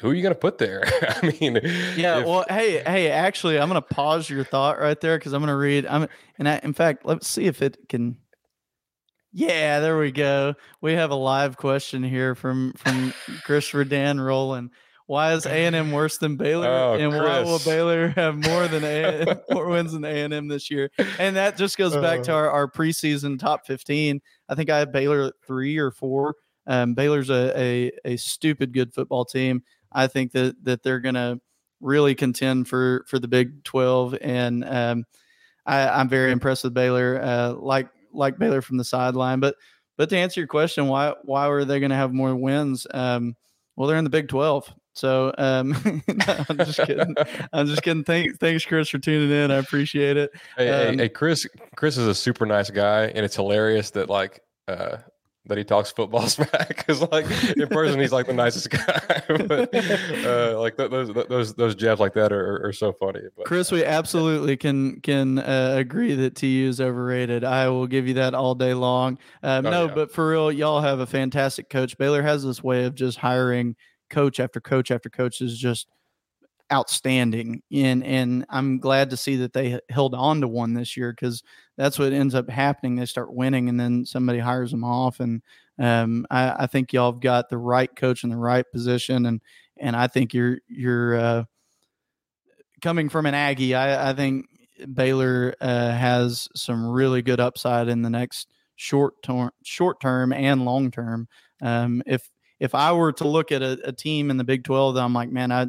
who are you going to put there? I mean, Yeah, if- well, hey, hey, actually, I'm gonna pause your thought right there because I'm gonna read. I'm, and I, in fact, let's see if it can. Yeah, there we go. We have a live question here from from Christopher Dan Rowland. Why is A and M worse than Baylor, Oh, and why will Baylor have more than A more wins than A and M this year? And that just goes back to Uh. our, our preseason top 15. I think I have Baylor three or four. Um, Baylor's a, a a stupid good football team. I think that that they're gonna really contend for for the Big Twelve, and um, I, I'm very impressed with Baylor. Uh, like like Baylor from the sideline, but but to answer your question, why why were they going to have more wins? Um, well, they're in the Big Twelve, so um, no, I'm just kidding. I'm just kidding. Thanks, thanks, Chris, for tuning in. I appreciate it. Hey, hey, Um, hey, Chris. Chris is a super nice guy, and it's hilarious that like uh, that he talks football smack because like in person he's like the nicest guy, but uh, like th- those those those jabs like that are, are so funny. But, Chris, we absolutely can can uh, agree that TU is overrated. I will give you that all day long. Um, Oh, no, yeah. but for real, y'all have a fantastic coach. Baylor has this way of just hiring coach after coach after coach is just outstanding. And and I'm glad to see that they held on to one this year because that's what ends up happening. They start winning, and then somebody hires them off. And um, I, I think y'all have got the right coach in the right position, and and I think you're you're. Uh, coming from an Aggie, I, I think Baylor uh, has some really good upside in the next short term, short term and long term. Um, if if I were to look at a, a team in the Big Twelve, that I'm like, man, I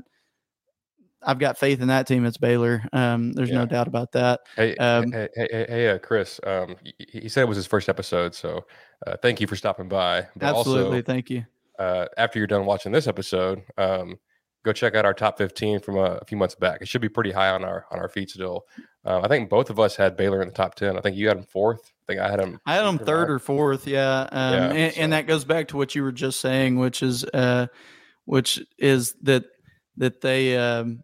I've got faith in that team. It's Baylor. Um, there's Yeah. no doubt about that. Hey, Um, hey, hey, hey, hey, uh, Chris. Um, he, he said it was his first episode, so uh, thank you for stopping by. But Absolutely. also, Thank you. uh, after you're done watching this episode, um, go check out our top 15 from a, a few months back. It should be pretty high on our on our feed still. Um, I think both of us had Baylor in the top 10. I think you had him fourth. I think I had him. I had pretty third or fourth, yeah. Um, Yeah, and, so- and that goes back to what you were just saying, which is, uh, which is that that they um,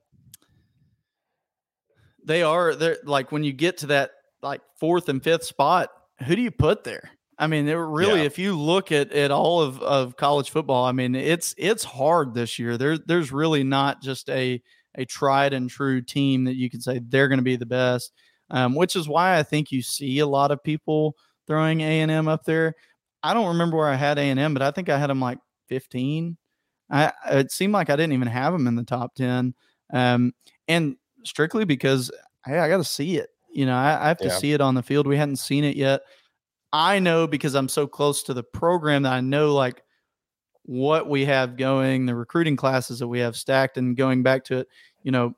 they are they're like when you get to that like fourth and fifth spot, who do you put there? I mean, really, Yeah. if you look at at all of, of college football, I mean, it's it's hard this year. There there's really not just a a tried and true team that you can say they're going to be the best. Um, which is why I think you see a lot of people throwing A and M up there. I don't remember where I had A and M, but I think I had them like 15. I it seemed like I didn't even have them in the top 10, um, and strictly because hey, I got to see it. You know, I, I have to Yeah. see it on the field. We hadn't seen it yet. I know because I'm so close to the program that I know like what we have going, the recruiting classes that we have stacked, and going back to it, you know,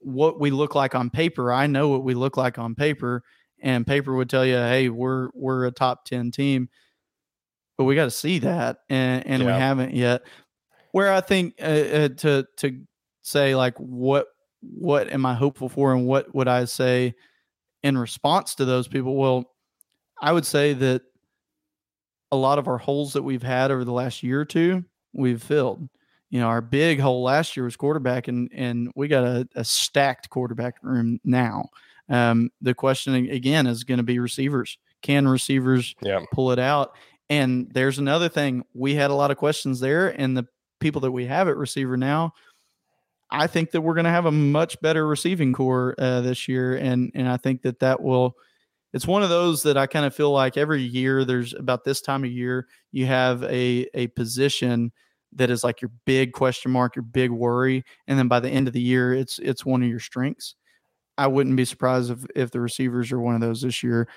what we look like on paper. I know what we look like on paper, and paper would tell you, hey, we're we're a top ten team, but we got to see that, and and we haven't yet. Where I think uh, uh, to to say like what what am I hopeful for, and what would I say in response to those people? Well, I would say that a lot of our holes that we've had over the last year or two, we've filled. You know, our big hole last year was quarterback, and and we got a, a stacked quarterback room now. Um, the question again is going to be receivers. Can receivers Yeah. pull it out? And there's another thing. We had a lot of questions there, and the people that we have at receiver now, I think that we're going to have a much better receiving corps uh, this year, and and I think that that will. It's one of those that I kind of feel like every year there's about this time of year you have a a position that is like your big question mark, your big worry, and then by the end of the year it's it's one of your strengths. I wouldn't be surprised if if the receivers are one of those this year,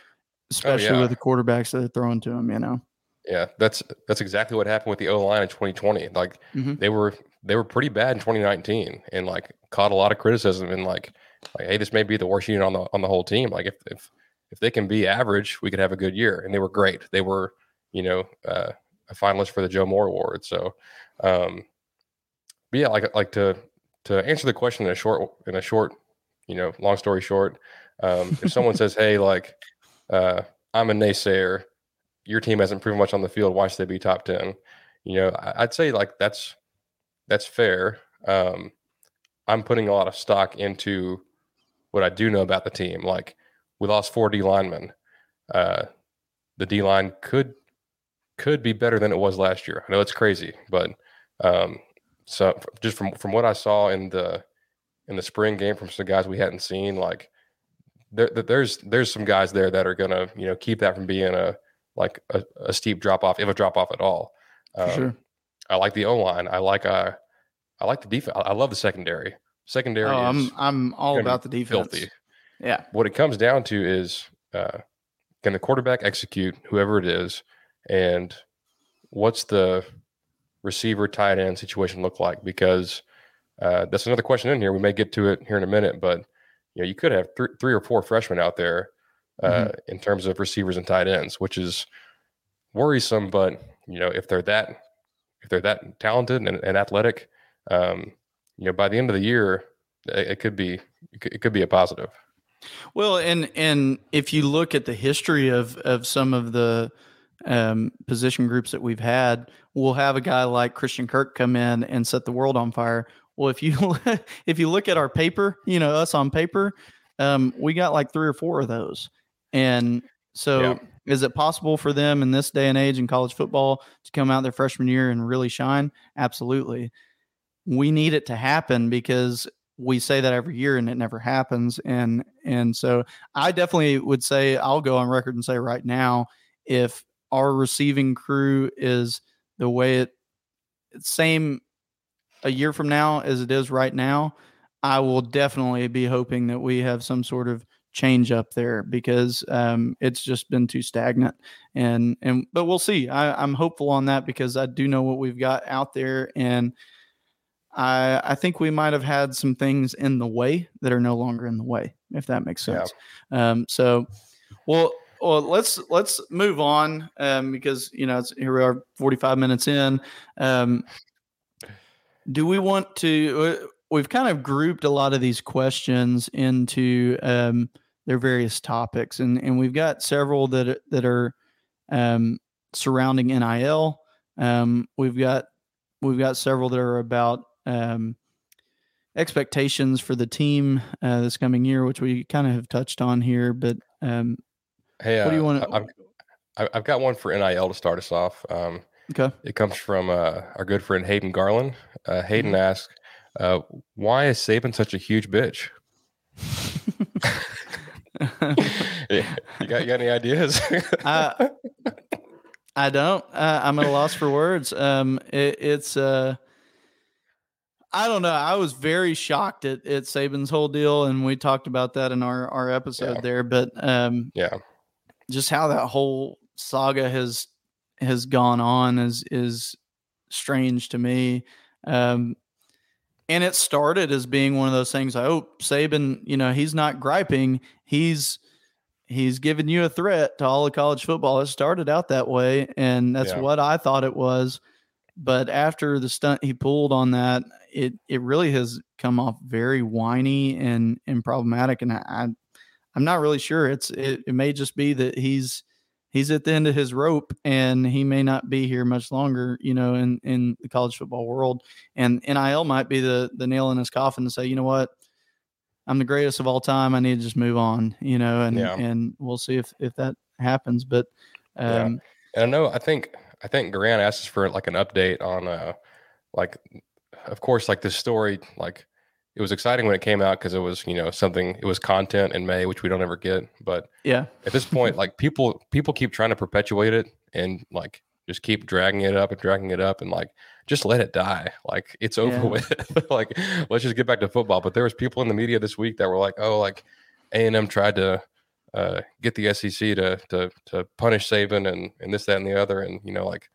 especially yeah. with the quarterbacks that are throwing to them. You know. Yeah, that's that's exactly what happened with the O line in 2020. Like Mhm. they were they were pretty bad in 2019 and like caught a lot of criticism and like like hey, this may be the worst unit on the on the whole team. Like if if if they can be average, we could have a good year. And they were great. They were you know uh, a finalist for the Joe Moore Award. So, um, but yeah, like like to to answer the question in a short in a short you know long story short, um, if someone says hey like uh, I'm a naysayer your team hasn't proven much on the field. Why should they be top ten? You know, I- I'd say like that's that's fair. Um, I'm putting a lot of stock into what I do know about the team. Like we lost four D linemen. Uh, the D line could could be better than it was last year. I know it's crazy, but um, so just from from what I saw in the in the spring game from some guys we hadn't seen, like there, there- there's there's some guys there that are gonna you know keep that from being a like a, a steep drop off, if a drop off at all. Um, sure. I like the O line. I like uh, I like the defense. I love the secondary. Secondary Oh, is I'm I'm all about the defense. filthy. Yeah. What it comes down to is uh, can the quarterback execute, whoever it is, and what's the receiver tight end situation look like? Because uh, that's another question in here. We may get to it here in a minute, but you know, you could have th- three or four freshmen out there uh, in terms of receivers and tight ends, which is worrisome. But you know, if they're that if they're that talented and, and athletic, um, you know, by the end of the year, it, it could be it could, it could be a positive. Well, and and if you look at the history of of some of the um, position groups that we've had, we'll have a guy like Christian Kirk come in and set the world on fire. Well, if you if you look at our paper, you know us on paper, um, we got like three or four of those, and so Yeah. is it possible for them in this day and age in college football to come out their freshman year and really shine? Absolutely. We need it to happen because we say that every year and it never happens and and so i definitely would say i'll go on record and say right now if our receiving crew is the way it same a year from now as it is right now i will definitely be hoping that we have some sort of change up there because um, it's just been too stagnant and and but we'll see. I, i'm hopeful on that because i do know what we've got out there and I I think we might have had some things in the way that are no longer in the way, if that makes sense. Yeah. Um, so, well, well, let's let's move on um, because you know here we are, forty five minutes in. Um, do we want to? Uh, we've kind of grouped a lot of these questions into um, their various topics, and and we've got several that that are um, surrounding NIL. Um, we've got we've got several that are about um, expectations for the team uh, this coming year, which we kind of have touched on here. But um, hey, uh, what do you want to? I've, I've got one for NIL to start us off. Um, okay, it comes from uh, our good friend Hayden Garland. Uh, Hayden mm-hmm. asks, uh, "Why is Saban such a huge bitch?" you got you got any ideas? uh, I don't. Uh, I'm at a loss for words. Um, it, it's uh, I don't know. I was very shocked at, at Saban's whole deal, and we talked about that in our our episode yeah. there. But um, yeah, just how that whole saga has has gone on is is strange to me. Um, and it started as being one of those things. I hope Saban, you know, he's not griping. He's he's giving you a threat to all of college football. It started out that way, and that's yeah. what I thought it was. But after the stunt he pulled on that, it it really has come off very whiny and and problematic. And I, I'm not really sure. It's it, it may just be that he's he's at the end of his rope and he may not be here much longer, you know, in, in the college football world. And NIL might be the the nail in his coffin to say, you know what, I'm the greatest of all time. I need to just move on, you know, and yeah. and we'll see if if that happens. But um yeah. and I know I think I think Grant asked us for like an update on uh like of course like this story like it was exciting when it came out because it was you know something it was content in May which we don't ever get but yeah. at this point like people people keep trying to perpetuate it and like just keep dragging it up and dragging it up and like just let it die. Like it's over yeah. with. Like let's just get back to football. But there was people in the media this week that were like oh like A&M tried to uh, get the SEC to to to punish Saban and and this that and the other. And you know like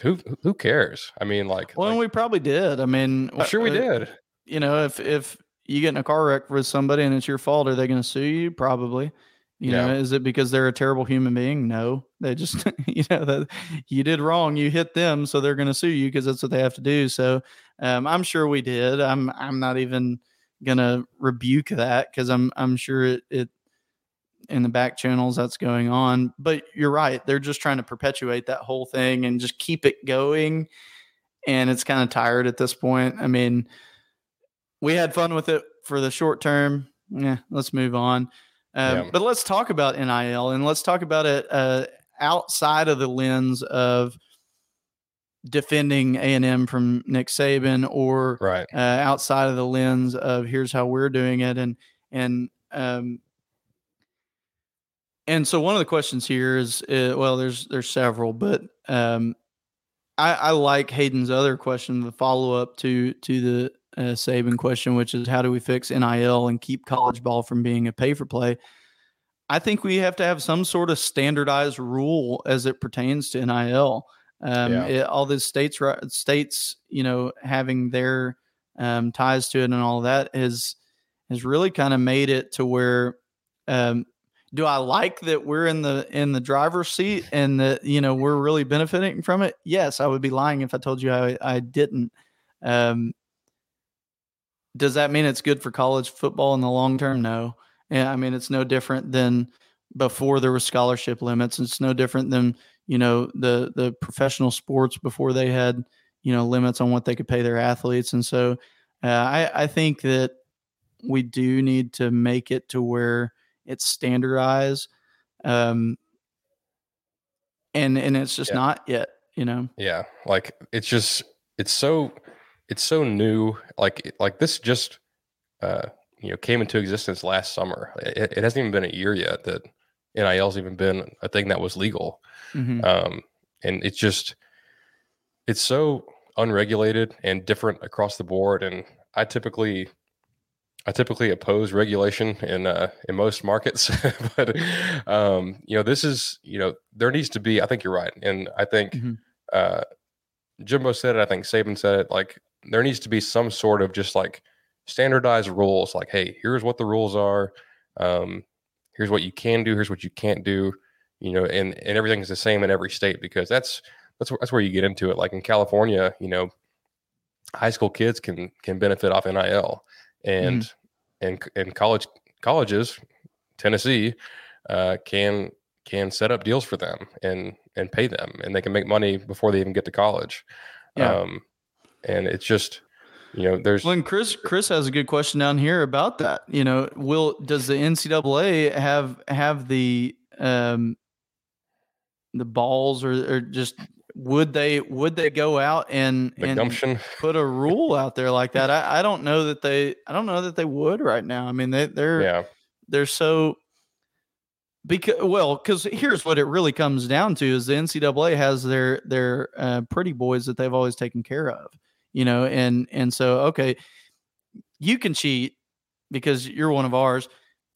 who who cares? I mean, like, well, like, we probably did. I mean, I'm sure we uh, did you know, if if you get in a car wreck with somebody and it's your fault, are they going to sue you? Probably. You yeah. know, is it because they're a terrible human being? No, they just, you know, that you did wrong. You hit them, so they're going to sue you because that's what they have to do. So, um, I'm sure we did. I'm, I'm not even going to rebuke that because I'm, I'm sure it, it, in the back channels that's going on. But you're right; they're just trying to perpetuate that whole thing and just keep it going. And it's kind of tired at this point. I mean, we had fun with it for the short term. Yeah, let's move on. Um, yeah. But let's talk about NIL and let's talk about it uh, outside of the lens of defending A and M from Nick Saban, or right. uh, outside of the lens of here's how we're doing it, and and um, and so one of the questions here is, uh, well, there's there's several, but um, I, I like Hayden's other question, the follow up to to the uh, Saban question, which is how do we fix NIL and keep college ball from being a pay for play? I think we have to have some sort of standardized rule as it pertains to NIL. Um, yeah. it, all these states, states, you know, having their um, ties to it and all that has has really kind of made it to where. Um, do I like that we're in the in the driver's seat and that you know we're really benefiting from it? Yes, I would be lying if I told you I, I didn't. Um, does that mean it's good for college football in the long term? No. I mean it's no different than before there were scholarship limits. It's no different than you know the the professional sports before they had you know limits on what they could pay their athletes. And so uh, I I think that we do need to make it to where it's standardized, um, and and it's just yeah. not yet. You know. Yeah, like it's just it's so it's so new. Like like this just uh, you know came into existence last summer. It, it, hasn't even been a year yet that NIL's even been a thing that was legal. Mm-hmm. Um, and it's just it's so unregulated and different across the board. And I typically I typically oppose regulation in uh, in most markets, but um, you know this is you know there needs to be. I think you're right, and I think mm-hmm. uh, Jimbo said it. I think Saban said it. Like there needs to be some sort of just like standardized rules. Like, hey, here's what the rules are. Um, here's what you can do. Here's what you can't do. You know, and and everything's the same in every state because that's that's that's where you get into it. Like in California, you know, high school kids can can benefit off NIL, and mm. and and college colleges, Tennessee, uh, can can set up deals for them and and pay them, and they can make money before they even get to college. Yeah. Um, and it's just you know there's when chris chris has a good question down here about that you know will does the ncaa have have the um the balls or, or just would they would they go out and, the and gumption. put a rule out there like that? I, I don't know that they i don't know that they would right now. I mean they they're yeah. they're so because well because here's what it really comes down to is the ncaa has their their uh, pretty boys that they've always taken care of you know and and so okay you can cheat because you're one of ours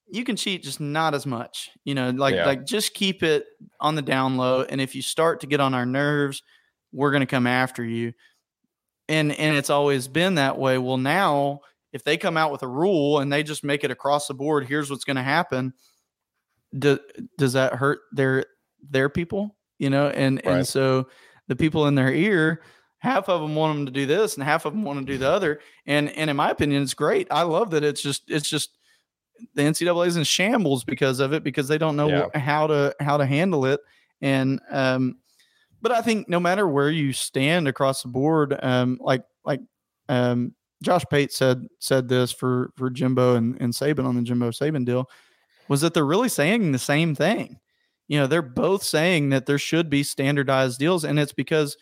you can cheat just not as much you know like yeah. like just keep it on the down low and if you start to get on our nerves we're going to come after you. And and it's always been that way. Well now if they come out with a rule and they just make it across the board here's what's going to happen. Do, does that hurt their their people you know? And right. and so the people in their ear half of them want them to do this and half of them want to do the other. And and in my opinion it's great. I love that it's just it's just the ncaa is in shambles because of it because they don't know yeah. how to how to handle it and um but i think no matter where you stand across the board um like like um josh pate said said this for for jimbo and, and saban on the jimbo saban deal was that they're really saying the same thing you know they're both saying that there should be standardized deals and it's because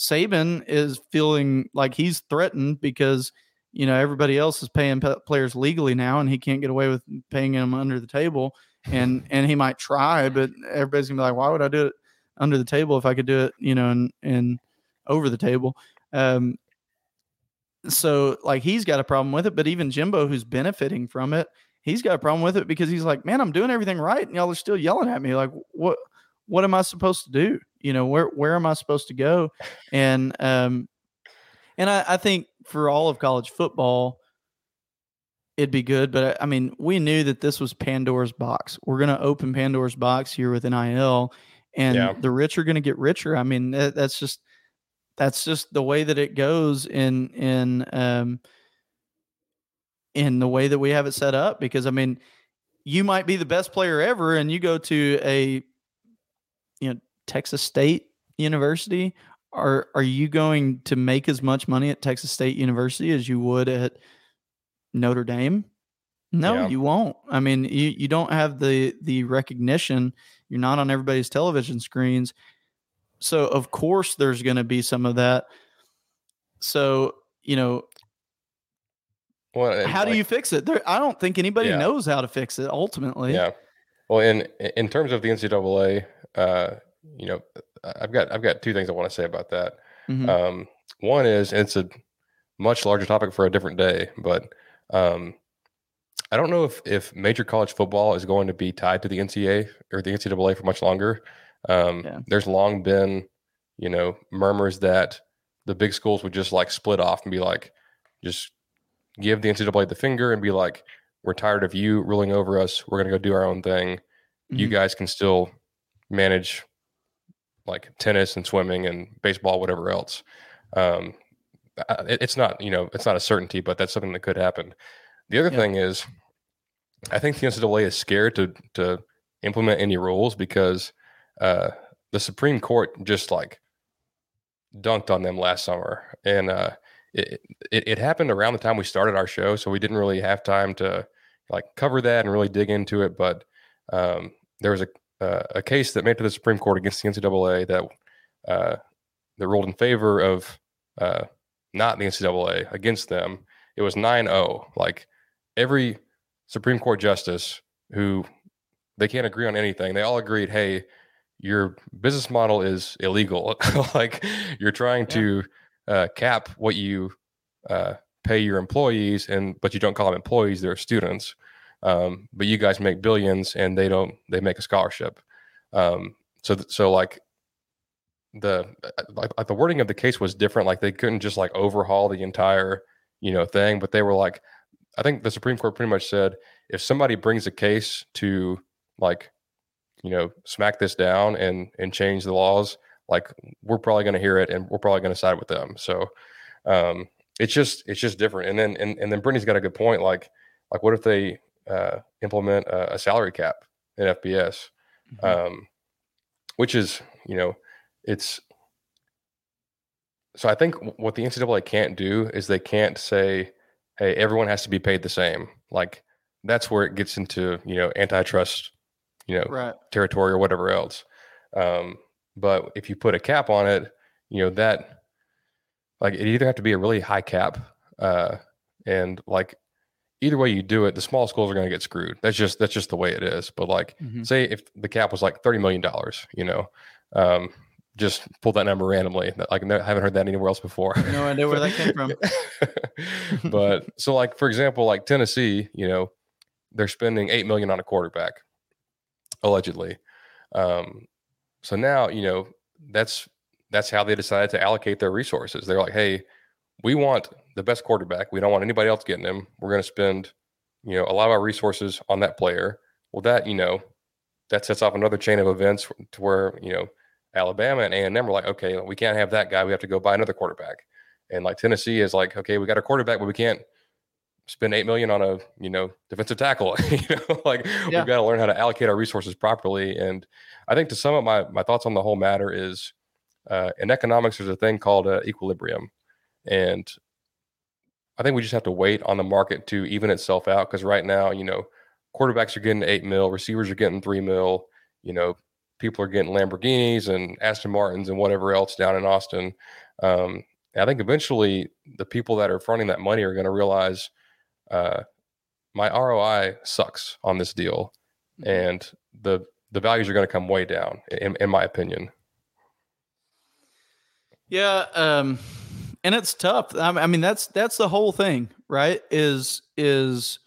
Saban is feeling like he's threatened because you know everybody else is paying p- players legally now, and he can't get away with paying them under the table. And and he might try, but everybody's gonna be like, why would I do it under the table if I could do it, you know, and and over the table? Um, so like he's got a problem with it, but even Jimbo, who's benefiting from it, he's got a problem with it because he's like, man, I'm doing everything right, and y'all are still yelling at me. Like, what what am I supposed to do? You know, where where am I supposed to go? And um, and I, I think for all of college football, it'd be good. But I mean, we knew that this was Pandora's box. We're going to open Pandora's box here with NIL, and yeah. the rich are going to get richer. I mean, that, that's just that's just the way that it goes in in um in the way that we have it set up. Because I mean, you might be the best player ever, and you go to a you know Texas State University, are are you going to make as much money at Texas State University as you would at Notre Dame? No, yeah. you won't. I mean, you, you don't have the the recognition. You're not on everybody's television screens. So of course there's going to be some of that. So, you know, well, how like, do you fix it? There, I don't think anybody yeah. knows how to fix it ultimately. Yeah. Well, in in terms of the NCAA, uh, you know, I've got I've got two things I want to say about that. Mm-hmm. Um, one is it's a much larger topic for a different day, but um, I don't know if if major college football is going to be tied to the NCAA or the NCAA for much longer. Um, yeah. There's long been, you know, murmurs that the big schools would just like split off and be like, just give the NCAA the finger and be like, we're tired of you ruling over us. We're going to go do our own thing. Mm-hmm. You guys can still manage like tennis and swimming and baseball, whatever else. Um, it, it's not, you know, it's not a certainty, but that's something that could happen. The other yeah. thing is, I think the NCAA is scared to to implement any rules because uh, the Supreme Court just like dunked on them last summer, and uh, it, it, it happened around the time we started our show, so we didn't really have time to like cover that and really dig into it. But um, there was a uh, a case that made to the Supreme Court against the NCAA that uh, that ruled in favor of uh, not the NCAA against them. It was 9-0. Like every Supreme Court justice who they can't agree on anything, they all agreed, hey, your business model is illegal. like you're trying yeah. to uh, cap what you uh, pay your employees, and but you don't call them employees; they're students. Um, but you guys make billions and they don't, they make a scholarship. Um, so, so like the like, like the wording of the case was different. Like they couldn't just like overhaul the entire you know thing, but they were like, I think the Supreme Court pretty much said if somebody brings a case to like you know smack this down and and change the laws, like we're probably going to hear it and we're probably going to side with them. So um, it's just it's just different. And then and, and then Brittany's got a good point. Like like what if they uh, implement a, a salary cap in FBS, mm-hmm. um, which is you know it's so I think what the NCAA can't do is they can't say, "Hey, everyone has to be paid the same." Like that's where it gets into you know antitrust, you know, right. territory or whatever else. Um, but if you put a cap on it, you know that like it either have to be a really high cap, uh, and like either way you do it, the small schools are going to get screwed. That's just that's just the way it is. But like, mm-hmm. say if the cap was like thirty million dollars, you know, um, just pull that number randomly. Like I haven't heard that anywhere else before. No idea where that came from. but so like for example, like Tennessee, you know, they're spending eight million on a quarterback, allegedly. Um, so now you know that's that's how they decided to allocate their resources. They're like, hey, we want the best quarterback. We don't want anybody else getting him. We're going to spend, you know, a lot of our resources on that player. Well, that you know, that sets off another chain of events to where you know Alabama and A and M were like, okay, we can't have that guy. We have to go buy another quarterback. And like Tennessee is like, okay, we got a quarterback, but we can't spend eight million on a you know defensive tackle. you know, like yeah. we've got to learn how to allocate our resources properly. And I think to sum up my my thoughts on the whole matter is, uh, in economics, there's a thing called uh, equilibrium, and I think we just have to wait on the market to even itself out because right now, you know, quarterbacks are getting eight mil, receivers are getting three mil. You know, people are getting Lamborghinis and Aston Martins and whatever else down in Austin. Um, I think eventually the people that are fronting that money are going to realize uh, my ROI sucks on this deal, mm-hmm. and the the values are going to come way down, in, in my opinion. Yeah, um, and it's tough. I mean, that's that's the whole thing, right? Is is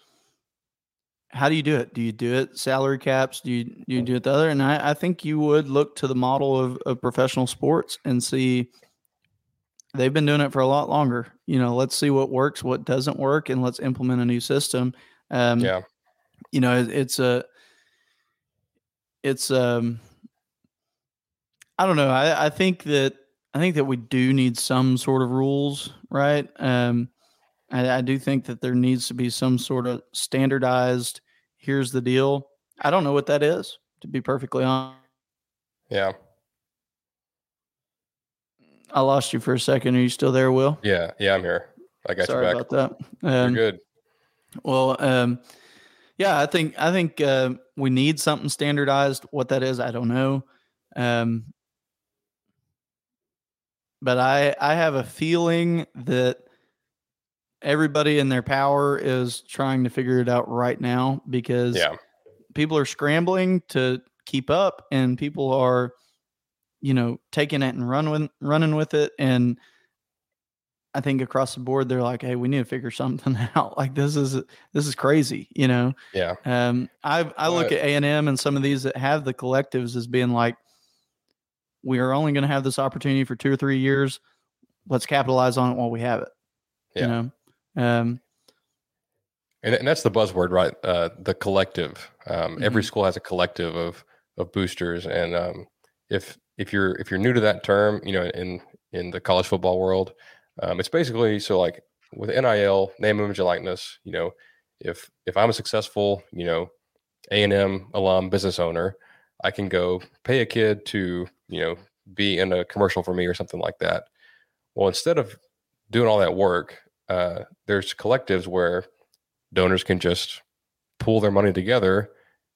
how do you do it? Do you do it salary caps? Do you do you do it the other? And I, I think you would look to the model of, of professional sports and see they've been doing it for a lot longer. You know, let's see what works, what doesn't work, and let's implement a new system. Um, yeah, you know, it, it's a, it's um, I don't know. I, I think that I think that we do need some sort of rules, right? Um, I, I do think that there needs to be some sort of standardized. Here's the deal. I don't know what that is, to be perfectly honest. Yeah. I lost you for a second. Are you still there, Will? Yeah, yeah, I'm here. I got Sorry you back. about that. Um, You're good. Well, um, yeah, I think I think uh, we need something standardized. What that is, I don't know. Um, but I I have a feeling that everybody in their power is trying to figure it out right now because yeah. people are scrambling to keep up and people are you know taking it and running running with it and I think across the board they're like, "Hey, we need to figure something out. Like this is this is crazy, you know." Yeah. Um, I I look at A and M and some of these that have the collectives as being like, we are only going to have this opportunity for two or three years. Let's capitalize on it while we have it. Yeah. You know, um, and, and that's the buzzword, right? Uh, the collective. Um, mm-hmm. Every school has a collective of of boosters, and um, if if you're if you're new to that term, you know, in in the college football world, um, it's basically so like with NIL, name, image, and likeness. You know, if if I'm a successful, you know, A and M alum business owner, I can go pay a kid to you know be in a commercial for me or something like that. Well, instead of doing all that work, uh, there's collectives where donors can just pool their money together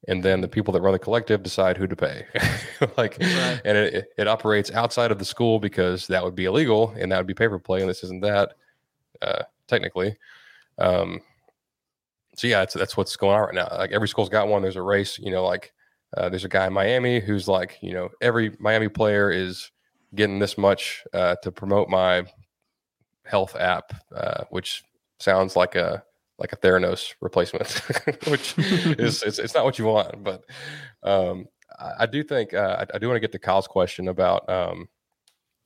and then the people that run the collective decide who to pay like right. and it, it operates outside of the school because that would be illegal and that would be paper play and this isn't that uh, technically um, so yeah that's what's going on right now like every school's got one there's a race you know like uh, there's a guy in miami who's like you know every miami player is getting this much uh, to promote my health app, uh, which sounds like a like a Theranos replacement, which is it's, it's not what you want. But um, I, I, do think uh, I, I, do want to get to Kyle's question about um,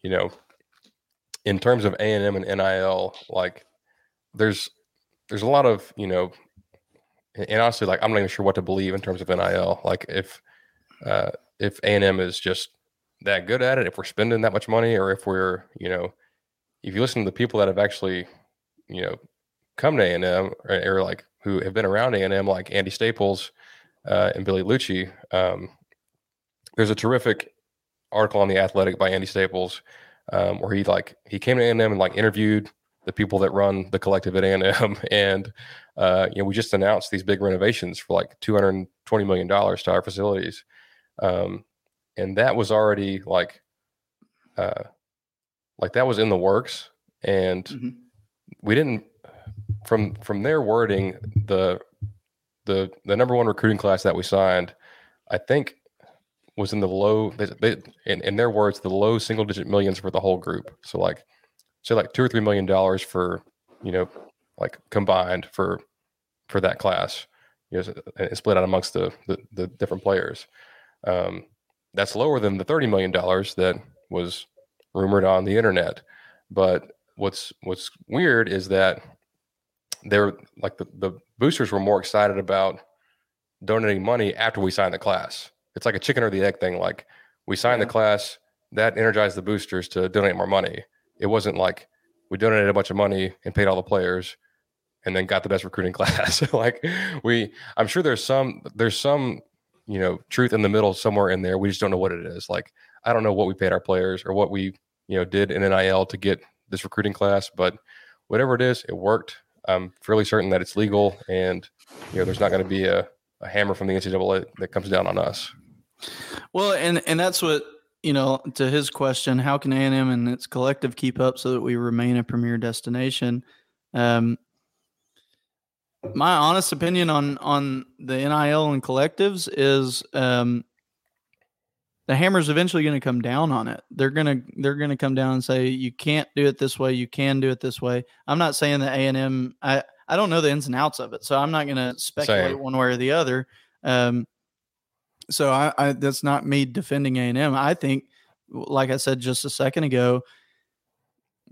you know, in terms of A and M and NIL, like there's there's a lot of you know, and honestly, like I'm not even sure what to believe in terms of NIL. Like if uh, if A and M is just that good at it, if we're spending that much money, or if we're you know, if you listen to the people that have actually you know come to A and M or, or, like who have been around A and M, like Andy Staples uh, and Billy Liucci, Um, there's a terrific article on the Athletic by Andy Staples um, where he like he came to A and M and like interviewed the people that run the collective at A and uh, you know we just announced these big renovations for like 220 million dollars to our facilities, um, and that was already like, uh, like that was in the works, and mm-hmm. we didn't from from their wording the the the number one recruiting class that we signed, I think was in the low they, they, in, in their words the low single digit millions for the whole group. So like say like two or three million dollars for you know like combined for for that class you know and split out amongst the the, the different players um, that's lower than the 30 million dollars that was rumored on the internet but what's what's weird is that they're like the, the boosters were more excited about donating money after we signed the class it's like a chicken or the egg thing. Like we signed yeah. the class, that energized the boosters to donate more money. It wasn't like we donated a bunch of money and paid all the players and then got the best recruiting class. like we I'm sure there's some there's some, you know, truth in the middle somewhere in there. We just don't know what it is. Like I don't know what we paid our players or what we, you know, did in NIL to get this recruiting class, but whatever it is, it worked. I'm fairly certain that it's legal and you know there's not going to be a, a hammer from the NCAA that comes down on us. Well, and and that's what you know. To his question, how can A and M and its collective keep up so that we remain a premier destination? Um, my honest opinion on on the NIL and collectives is um, the hammer's eventually going to come down on it. They're gonna they're gonna come down and say you can't do it this way. You can do it this way. I'm not saying that A and M. I I don't know the ins and outs of it, so I'm not going to speculate Same. one way or the other. Um, so I, I that's not me defending A and M. I think, like I said just a second ago,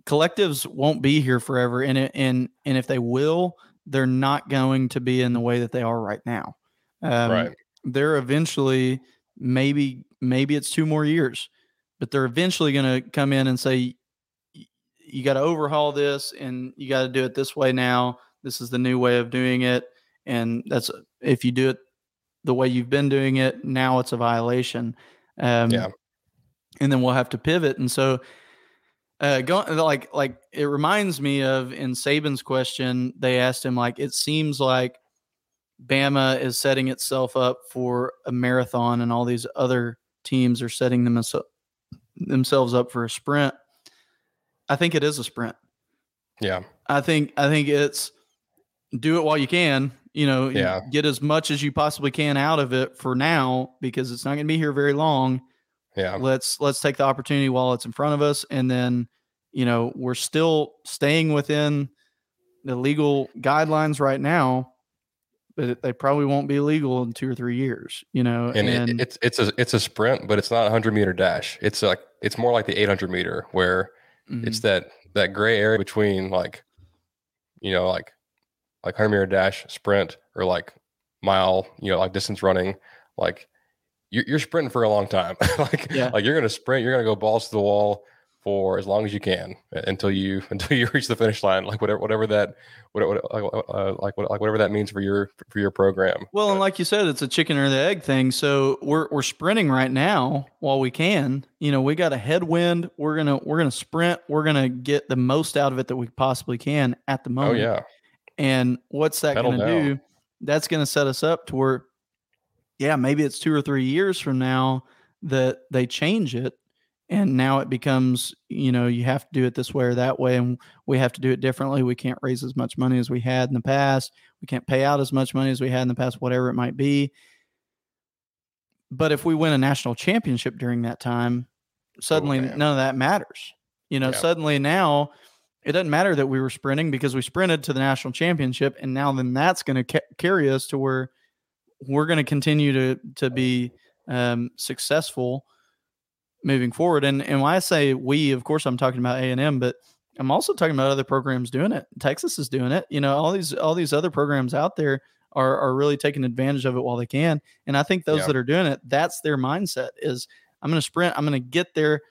collectives won't be here forever, and and and if they will, they're not going to be in the way that they are right now. Um, right. They're eventually maybe maybe it's two more years, but they're eventually going to come in and say you got to overhaul this and you got to do it this way now. This is the new way of doing it, and that's if you do it the way you've been doing it. Now it's a violation. Um, yeah. And then we'll have to pivot. And so, uh, going like like it reminds me of in Saban's question, they asked him like, it seems like Bama is setting itself up for a marathon, and all these other teams are setting them as, themselves up for a sprint. I think it is a sprint. Yeah. I think I think it's do it while you can you know, yeah. get as much as you possibly can out of it for now because it's not going to be here very long. Yeah. Let's let's take the opportunity while it's in front of us and then, you know, we're still staying within the legal guidelines right now, but they probably won't be legal in 2 or 3 years, you know. And, and it, it's it's a it's a sprint, but it's not a 100 meter dash. It's like it's more like the 800 meter where mm-hmm. it's that that gray area between like you know, like like 100 meter dash, sprint, or like mile, you know, like distance running, like you're, you're sprinting for a long time. like, yeah. like you're going to sprint, you're going to go balls to the wall for as long as you can until you until you reach the finish line. Like whatever whatever that whatever uh, like like whatever that means for your for your program. Well, and like you said, it's a chicken or the egg thing. So we're we're sprinting right now while we can. You know, we got a headwind. We're gonna we're gonna sprint. We're gonna get the most out of it that we possibly can at the oh, moment. Oh yeah. And what's that going to do? That's going to set us up to where, yeah, maybe it's two or three years from now that they change it. And now it becomes, you know, you have to do it this way or that way. And we have to do it differently. We can't raise as much money as we had in the past. We can't pay out as much money as we had in the past, whatever it might be. But if we win a national championship during that time, suddenly oh, none of that matters. You know, yeah. suddenly now it doesn't matter that we were sprinting because we sprinted to the national championship and now then that's going to ca- carry us to where we're going to continue to to be um, successful moving forward. And and when I say we, of course, I'm talking about A and M, but I'm also talking about other programs doing it. Texas is doing it. You know, all these all these other programs out there are are really taking advantage of it while they can. And I think those Yeah. that are doing it, that's their mindset is I'm going to sprint, I'm going to get there.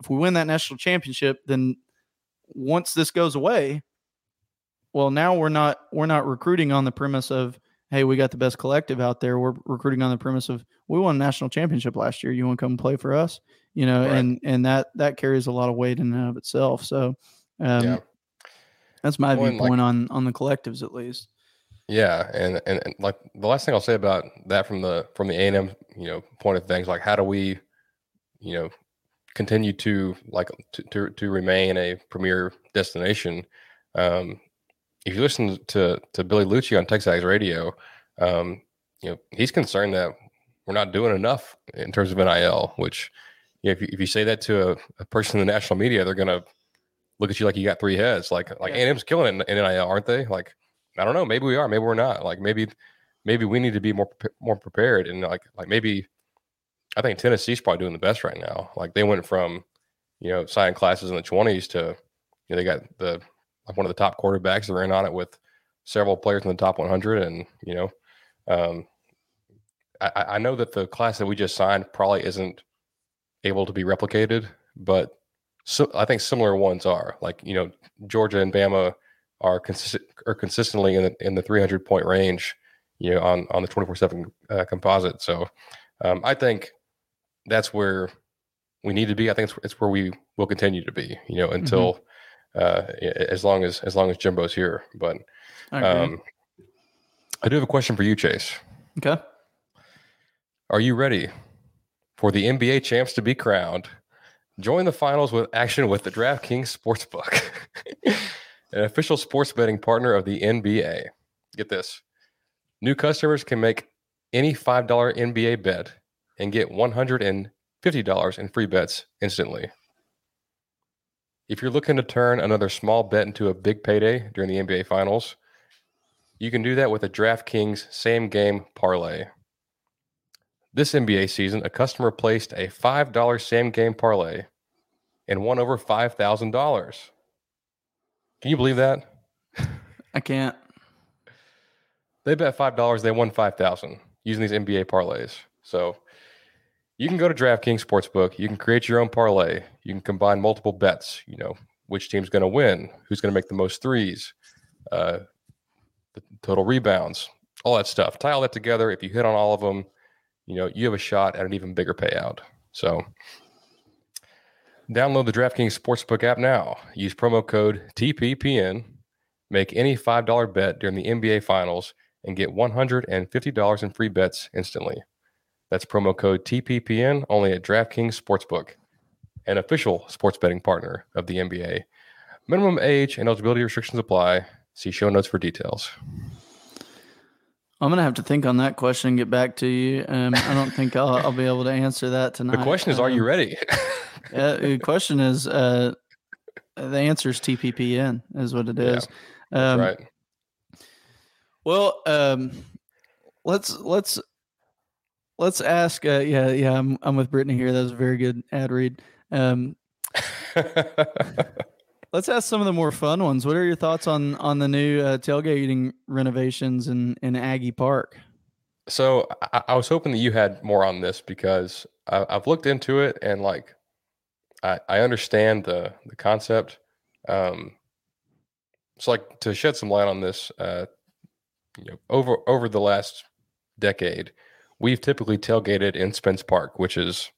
If we win that national championship, then once this goes away, well, now we're not we're not recruiting on the premise of hey, we got the best collective out there. We're recruiting on the premise of we won a national championship last year. You want to come play for us? You know, Right. and and that that carries a lot of weight in and of itself. So um, Yeah. that's my Well, and, like- viewpoint on on the collectives at least. Yeah, and, and and like the last thing I'll say about that from the from the A and M you know point of things, like how do we, you know, continue to like to to, to remain a premier destination? Um, if you listen to to Billy Liucci on TexAgs Radio, um, you know he's concerned that we're not doing enough in terms of NIL. Which, you know, if you, if you say that to a, a person in the national media, they're gonna look at you like you got three heads. Like like Yeah. A&M's killing it in, in NIL, aren't they? Like I don't know. Maybe we are. Maybe we're not. Like maybe maybe we need to be more more prepared. And like like maybe I think Tennessee's probably doing the best right now. Like they went from you know signing classes in the twenties to you know they got the like one of the top quarterbacks. They're in on it with several players in the top 100, and you know. Um, I, I know that the class that we just signed probably isn't able to be replicated, but so I think similar ones are. Like you know, Georgia and Bama are consistent are consistently in the in the 300 point range, you know, on on the 24 seven uh, composite. So um, I think that's where we need to be. I think it's, it's where we will continue to be, you know, until uh, as long as as long as Jimbo's here. But I um, I do have a question for you, Chase. okay. Are you ready for the NBA champs to be crowned? Join the finals with action with the DraftKings Sportsbook, an official sports betting partner of the NBA. Get this new customers can make any $5 NBA bet and get $150 in free bets instantly. If you're looking to turn another small bet into a big payday during the NBA finals, you can do that with a DraftKings same game parlay. This NBA season, a customer placed a $5 same game parlay and won over $5,000. Can you believe that? I can't. They bet $5, they won 5000 using these NBA parlays. So you can go to DraftKings Sportsbook, you can create your own parlay, you can combine multiple bets, you know, which team's going to win, who's going to make the most threes, uh, the total rebounds, all that stuff. Tie all that together. If you hit on all of them, you know, you have a shot at an even bigger payout. So download the DraftKings Sportsbook app now. Use promo code TPPN. Make any $5 bet during the NBA Finals and get $150 in free bets instantly. That's promo code TPPN only at DraftKings Sportsbook, an official sports betting partner of the NBA. Minimum age and eligibility restrictions apply. See show notes for details. I'm gonna have to think on that question and get back to you. Um, I don't think I'll, I'll be able to answer that tonight. The question is, are you Um, ready? Yeah, the question is, uh, the answer is TPPN, is what it is. Yeah, um, right. Well, um, let's let's let's ask. Uh, yeah, yeah, I'm I'm with Brittany here. That was a very good ad read. Um, let's ask some of the more fun ones. What are your thoughts on on the new uh, tailgating renovations in in Aggie Park? So I, I was hoping that you had more on this because I, I've looked into it and like I, I understand the the concept. Um, so like to shed some light on this, uh, you know, over over the last decade, we've typically tailgated in Spence Park, which is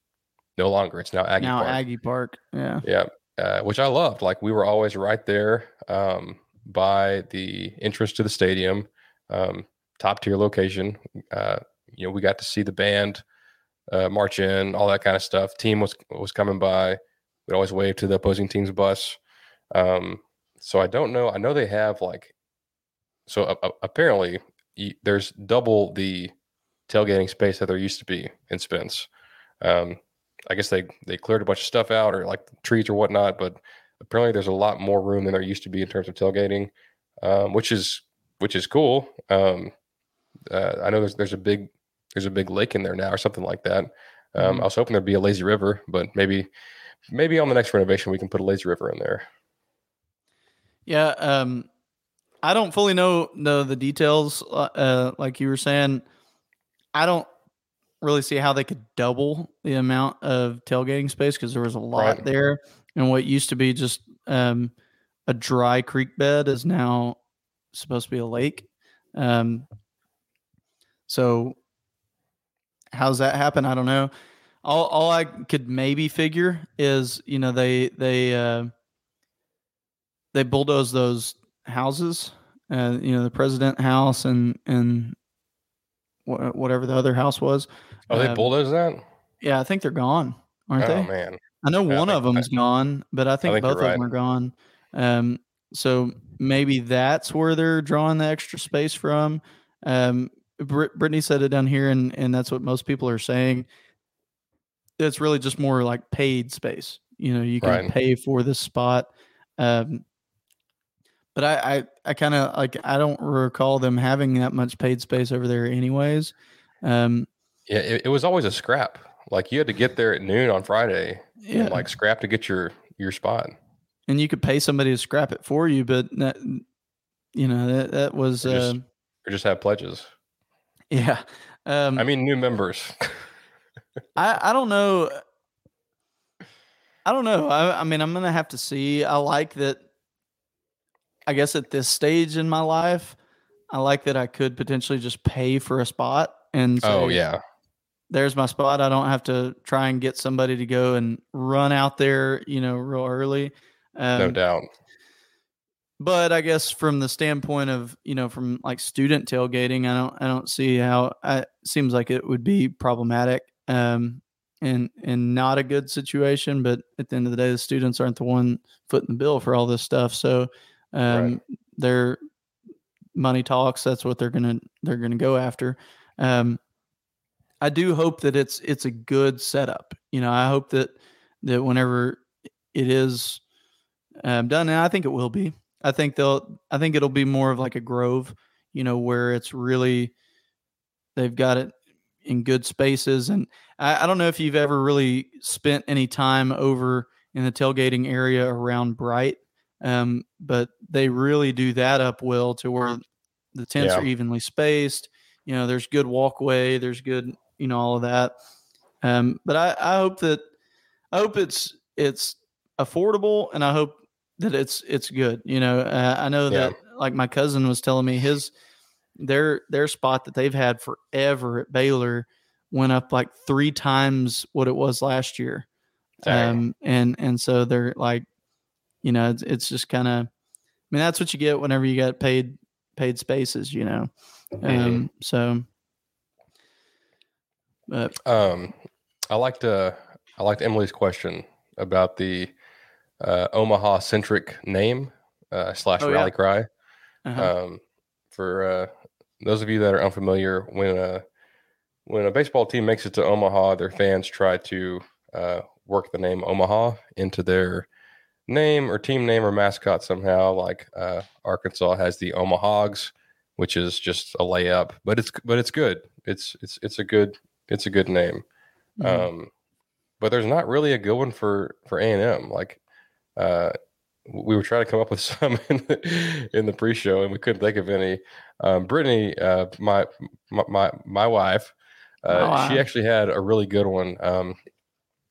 no longer. It's now Aggie now Park. Aggie Park. Yeah. Yeah, uh, which I loved. Like we were always right there um, by the entrance to the stadium, um, top tier location. Uh, you know, we got to see the band uh, march in, all that kind of stuff. Team was was coming by. We'd always wave to the opposing team's bus. Um, so I don't know. I know they have like, so apparently y- there's double the tailgating space that there used to be in Spence. Um, I guess they they cleared a bunch of stuff out or like trees or whatnot, but apparently there's a lot more room than there used to be in terms of tailgating, um, which is which is cool. Um, uh, I know there's there's a big there's a big lake in there now or something like that. Um, Mhm. I was hoping there'd be a lazy river, but maybe maybe on the next renovation we can put a lazy river in there. Yeah, um, I don't fully know know the details. uh, Uh, like you were saying, I don't really see how they could double the amount of tailgating space because there was a lot Right. there, and what used to be just um, a dry creek bed is now supposed to be a lake. Um, so, how's that happen? I don't know. All all I could maybe figure is you know they they. Uh, they bulldoze those houses, uh, you know, the president house and and wha- whatever the other house was. Oh, they Um, bulldoze that? Yeah, I think they're gone, aren't they? oh they? man, I know Yeah, I one of think- them's gone, but I think, think both of them are gone. Um, so maybe that's where they're drawing the extra space from. Um, Brit- Brittany said it down here, and and that's what most people are saying. It's really just more like paid space. You know, you can Right. pay for this spot. Um, but I, I, I kind of like I don't recall them having that much paid space over there, anyways. Um, yeah, it, it was always a scrap. Like you had to get there at noon on Friday, yeah, and like scrap to get your your spot. and you could pay somebody to scrap it for you, but that, you know that that was Or just- uh, Or just have pledges. yeah. Um, I mean, new members. I I don't know. I don't know. I, I mean, I'm gonna have to see. I like that. I guess at this stage in my life, I like that I could potentially just pay for a spot and say, oh yeah, there's my spot. I don't have to try and get somebody to go and run out there, you know, real early. Um, no doubt. but I guess from the standpoint of you know from like student tailgating, I don't I don't see how I, it seems like it would be problematic um, and and not a good situation. But at the end of the day, the students aren't the one footing the bill for all this stuff, so um, their money talks. That's what they're gonna they're gonna go after. Um, I do hope that it's it's a good setup. You know, I hope that that whenever it is um, done, and I think it will be. I think they'll. I think it'll be more of like a grove. You know, where it's really they've got it in good spaces, and I, I don't know if you've ever really spent any time over in the tailgating area around Bright, um, but they really do that up well to where the tents Yeah. are evenly spaced. You know, there's good walkway, there's good, you know, all of that. Um, but I, I hope that I hope it's it's affordable, and I hope that it's it's good. You know, uh, I know Yeah. that like my cousin was telling me his their their spot that they've had forever at Baylor went up like three times what it was last year. Um, and and so they're like, you know, it's, it's just kind of, I mean, that's what you get whenever you get paid paid spaces, you know. Mhm. Um, so, but Um, I liked uh, I liked Emily's question about the uh, Omaha centric name uh, slash Oh, yeah. rally cry. uh Um, for uh, those of you that are unfamiliar, when a when a baseball team makes it to Omaha, their fans try to uh, work the name Omaha into their name or team name or mascot somehow. Like uh, Arkansas has the Omahogs, which is just a layup, but it's but it's good. It's it's it's a good it's a good name. mhm. Um, but there's not really a good one for for A and M. Like, uh, we were trying to come up with some in the, in the pre-show, and we couldn't think of any. Um, Brittany, uh, my, my my my wife, uh, My she actually had a really good one. Um,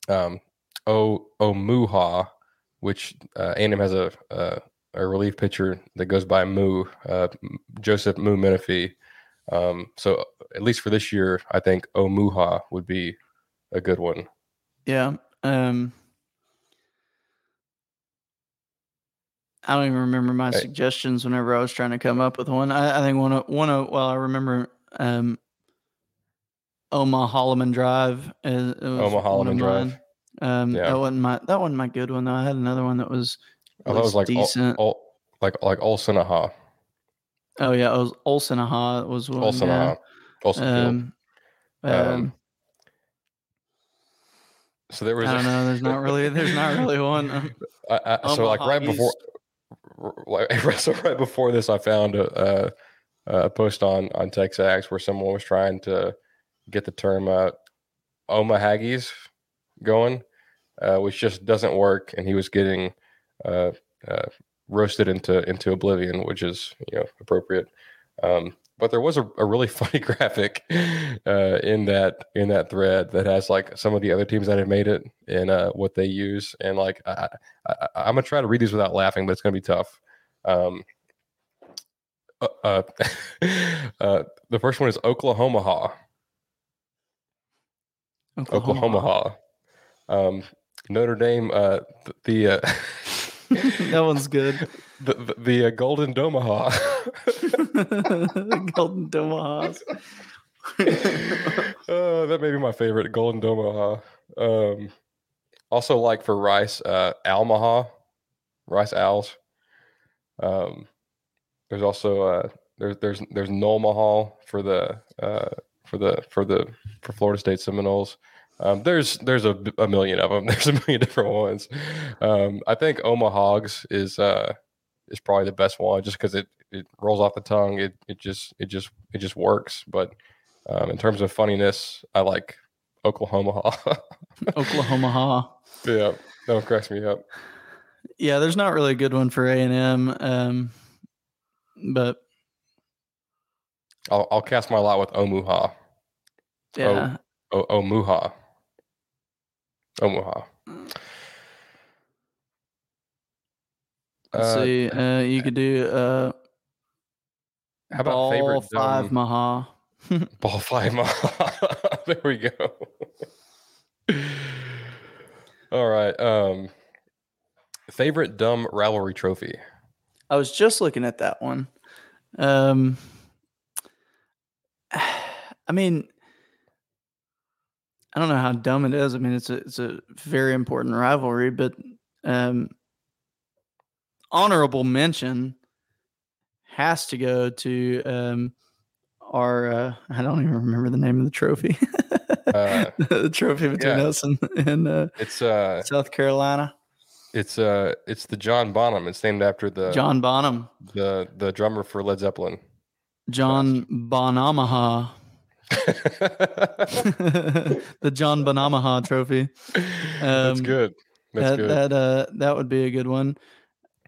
um, O Omuha, which uh, has a, a a relief pitcher that goes by Moo, uh, Joseph Moo Menefee. Um, so at least for this year, I think Omuha would be a good one. yeah. Um, I don't even remember my Hey. suggestions whenever I was trying to come up with one. I, I think one of one of well, I remember um, Omaha Holleman Drive. Is, Omaha Holleman Drive. Um, Yeah. that wasn't my that wasn't my good one though. I had another one that was Oh, that was like decent. Ol- like like Olsanaha, oh yeah, it was Olsenaha was one. Olsen. Field. Um, Um, um, So there was I don't know. There's not really. There's not really one. Um, I, I, so like right before, like so right before this, I found a, a, a post on on TexAgs where someone was trying to get the term uh, Omahaggies going, uh, which just doesn't work, and he was getting uh, uh, roasted into into oblivion, which is you know appropriate. Um, but there was a, a really funny graphic uh, in that in that thread that has like some of the other teams that have made it and uh, what they use, and like I, I'm gonna try to read these without laughing, but it's gonna be tough. Um, uh, uh, uh, the first one is Oklahoma. Oklahoma. Oklahoma. Um, Notre Dame. Uh, th- the uh, that one's good. the the, the uh, Golden Domaha. Golden Domahawks. uh, that may be my favorite, Golden Domaha. Um, also, like for Rice, uh, Almaha, Rice Owls. Um, there's also uh, there's there's there's Nolmahal for the uh, for the for the for Florida State Seminoles. Um, there's there's a, a million of them. There's a million different ones. Um, I think Omahogs is uh, is probably the best one, just because it, it rolls off the tongue. It it just it just it just works. But um, in terms of funniness, I like Oklahoma. Oklahoma. Yeah, that one cracks me up. Yeah, there's not really a good one for A and M, um, but I'll I'll cast my lot with Omuha. yeah, O Omuha. Omuha. let's Uh, see. Uh, you could do uh, How about ball favorite five dumb- Maha. Ball five. Maha. there we go. All right. Um, favorite dumb rivalry trophy. I was just looking at that one. Um, I mean, I don't know how dumb it is. I mean, it's a it's a very important rivalry, but um, honorable mention has to go to um, our. Uh, I don't even remember the name of the trophy. Uh, the trophy between yeah. us and, and uh, It's uh, South Carolina. it's uh, it's the John Bonham. It's named after the John Bonham. the the drummer for Led Zeppelin. John Bonamaha. the John Bonamaha Trophy. That's Um, good. That's that good. that uh that would be a good one.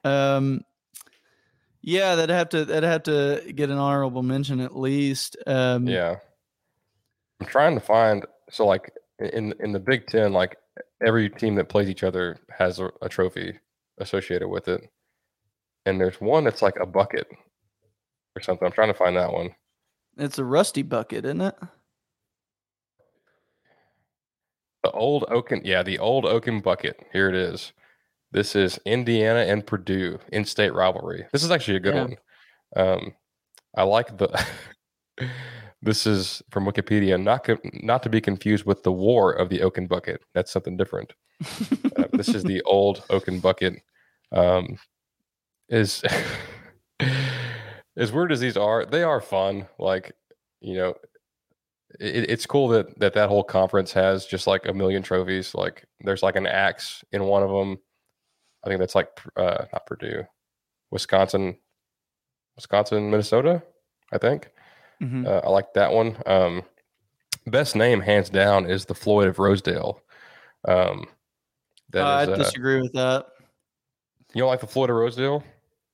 Um, yeah, that'd have to that'd have to get an honorable mention at least. Um, Yeah. I'm trying to find so like in in the Big Ten, like every team that plays each other has a, a trophy associated with it. And there's one that's like a bucket or something. I'm trying to find that one. It's a rusty bucket, isn't it? The old Oaken, yeah, the old Oaken bucket. Here it is. This is Indiana and Purdue in-state rivalry. This is actually a good Yeah. one. Um, I like the. this is from Wikipedia, not co- not to be confused with the War of the Oaken bucket. That's something different. Uh, this is the old Oaken bucket. Um, is as weird as these are, they are fun. Like you know, it, it's cool that that that whole conference has just like a million trophies. Like there's like an axe in one of them. I think that's like uh, not Purdue, Wisconsin, Wisconsin, Minnesota. I think Mhm. uh, I like that one. Um, best name, hands down, is the Floyd of Rosedale. Um, that I is, uh, disagree with that. you don't like the Floyd of Rosedale?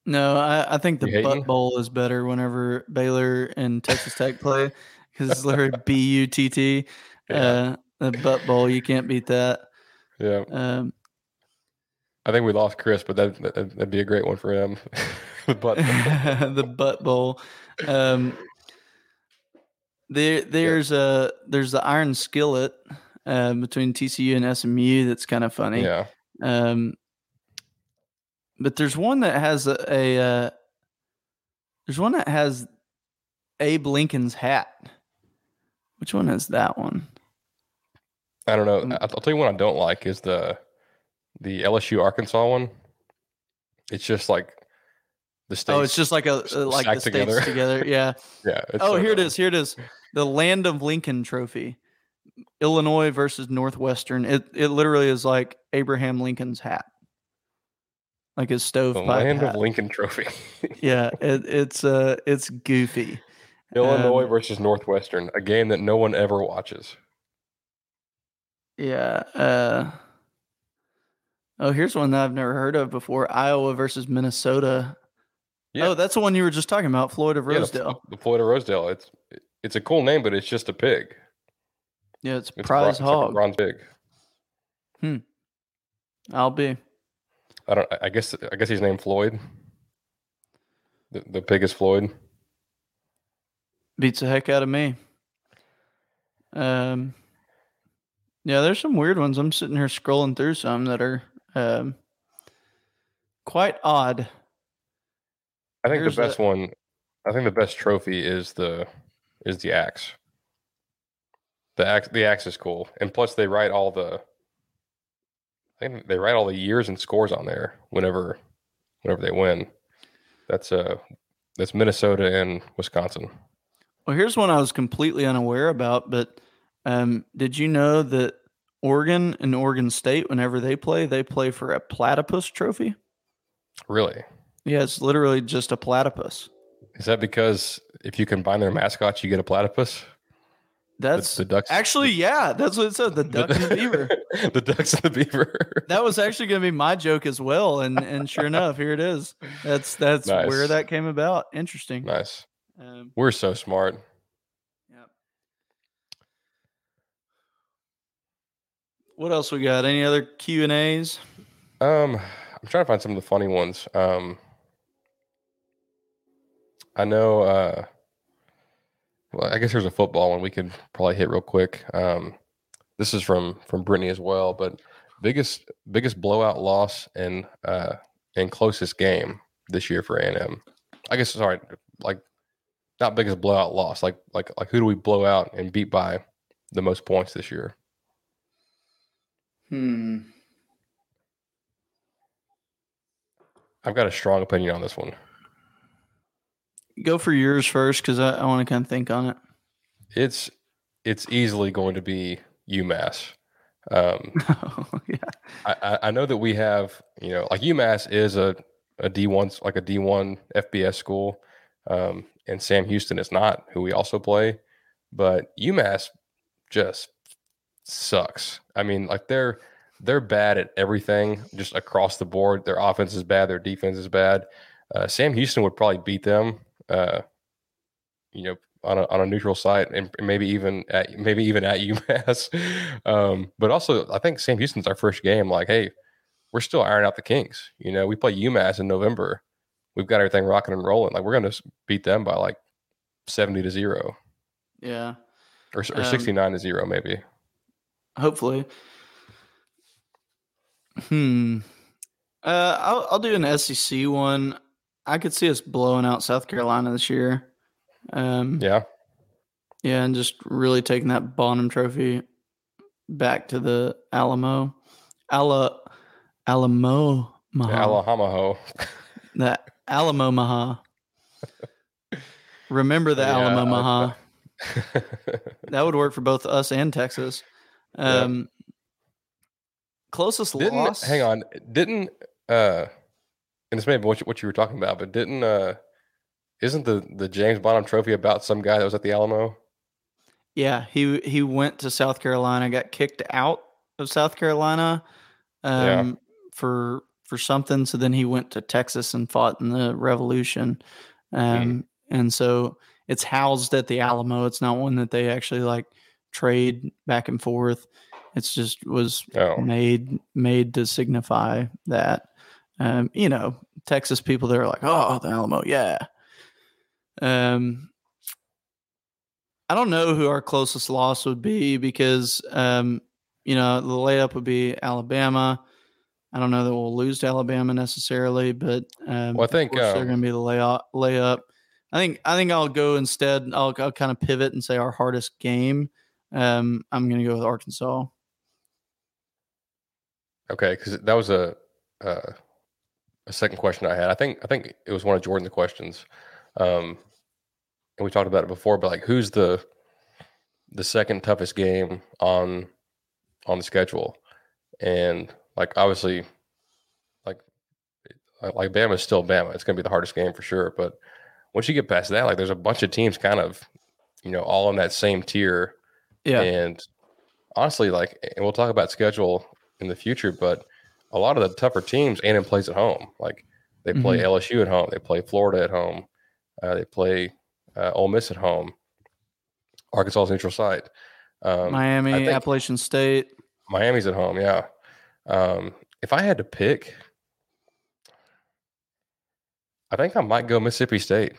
No, I, I think the butt bowl is better whenever Baylor and Texas Tech play because it's literally B U T T. Uh, the butt bowl, you can't beat that. Yeah, Um, I think we lost Chris, but that, that that'd be a great one for him. but the butt bowl. Um, there, there's a there's the iron skillet uh, between TCU and SMU that's kind of funny. yeah, Um, but there's one that has a, a uh, there's one that has Abe Lincoln's hat. Which one is that one? I don't know. Mm. I'll tell you one I don't like is the the LSU Arkansas one. It's just like the states. oh, it's just like a uh, like the states together. together. Yeah. yeah. Oh, so here it dumb. is. Here it is. The Land of Lincoln Trophy. Illinois versus Northwestern. It it literally is like Abraham Lincoln's hat. Like his The stovepipe. Land hat. of Lincoln Trophy. yeah, it, it's uh it's goofy. Illinois Um, versus Northwestern, a game that no one ever watches. Yeah. Uh, oh, here's one that I've never heard of before: Iowa versus Minnesota. Yeah. Oh, that's the one you were just talking about, Floyd of Yeah, the- Rosedale. the, Floyd of Rosedale. It's it's a cool name, but it's just a pig. Yeah, it's It's a bron- prize it's like a hog. bronze pig. I'll be. I don't. I guess. I guess he's named Floyd. The, the pig is Floyd. beats the heck out of me. Um, yeah, there's some weird ones. I'm sitting here scrolling through some that are um, quite odd. I think Here's the a- best one. I think the best trophy is the is the axe. The axe. The axe is cool, and plus they write all the. I think they write all the years and scores on there whenever, whenever they win. That's uh, that's Minnesota and Wisconsin. Well, here's one I was completely unaware about, but um, did you know that Oregon and Oregon State, whenever they play, they play for a platypus trophy? Really, Yeah, it's literally just a platypus. is that because if you combine their mascots, you get a platypus? The- That's the ducks. actually, yeah, that's what it said. The duck and the beaver. the ducks and the beaver. That was actually going to be my joke as well, and and sure enough, here it is. That's that's where that came about. Interesting. nice. Um, We're so smart. yeah. What else we got? Any other Q and A's? Um, I'm trying to find some of the funny ones. Um, I know. Uh, well, I guess there's a football one we could probably hit real quick. Um, this is from from Brittany as well. But biggest biggest blowout loss and uh and closest game this year for A and M. I guess sorry, like not biggest blowout loss. Like like like who do we blow out and beat by the most points this year? Hmm. I've got a strong opinion on this one. Go for yours first, because I, I want to kind of think on it. It's it's easily going to be UMass. Um, yeah. I, I- I know that we have, you know, like UMass is a a D one like a D one FBS school, um, and Sam Houston is not, who we also play, but UMass just sucks. I mean, like they're they're bad at everything, just across the board. Their offense is bad, their defense is bad. Uh, Sam Houston would probably beat them, uh, you know, on a, on a neutral site, and maybe even at maybe even at UMass. um, but also, I think Sam Houston's our first game. Like, hey, we're still ironing out the kinks. You know, we play UMass in November. We've got everything rocking and rolling. Like, we're going to beat them by like seventy to zero Yeah. or, or Um, sixty nine to zero, maybe. Hopefully. Hmm. Uh, I'll I'll do an SEC one. I could see us blowing out South Carolina this year. Um, Yeah, yeah, and just really taking that Bonham Trophy back to the Alamo, Ala, Alamo Maha, Alahamaho. the Alamo Maha. Remember the Yeah, Alamo Maha. That would work for both us and Texas. Um, Closest didn't loss. hang on? Didn't uh, and this may be what you, what you were talking about, but didn't uh, isn't the the James Bonham Trophy about some guy that was at the Alamo? Yeah, he he went to South Carolina, got kicked out of South Carolina Yeah. um, for for something. So then he went to Texas and fought in the Revolution, um, and so it's housed at the Alamo. It's not one that they actually like trade back and forth. It's just was Oh, made made to signify that. Um, you know, Texas people they're like, oh, the Alamo, yeah. Um, I don't know who our closest loss would be because, um, you know, the layup would be Alabama. I don't know that we'll lose to Alabama necessarily, but um, Well, I think, course they're going to be the layup. Layup. I think I think I'll go instead. I'll, I'll kind of pivot and say our hardest game. Um, I'm going to go with Arkansas. okay, because that was a uh, a second question I had. I think I think it was one of Jordan's questions, um, and we talked about it before. But like, who's the the second toughest game on on the schedule? And like, obviously, like like like Bama's still Bama. It's going to be the hardest game for sure. But once you get past that, like, there's a bunch of teams kind of, you know, all in that same tier. Yeah. And honestly, like, and we'll talk about schedule in the future, but a lot of the tougher teams, A&M plays at home. Like they play Mhm. LSU at home, they play Florida at home, uh, they play uh, Ole Miss at home, Arkansas's neutral site. Um, Miami, Appalachian State. Miami's at home, yeah. Um, if I had to pick, I think I might go Mississippi State.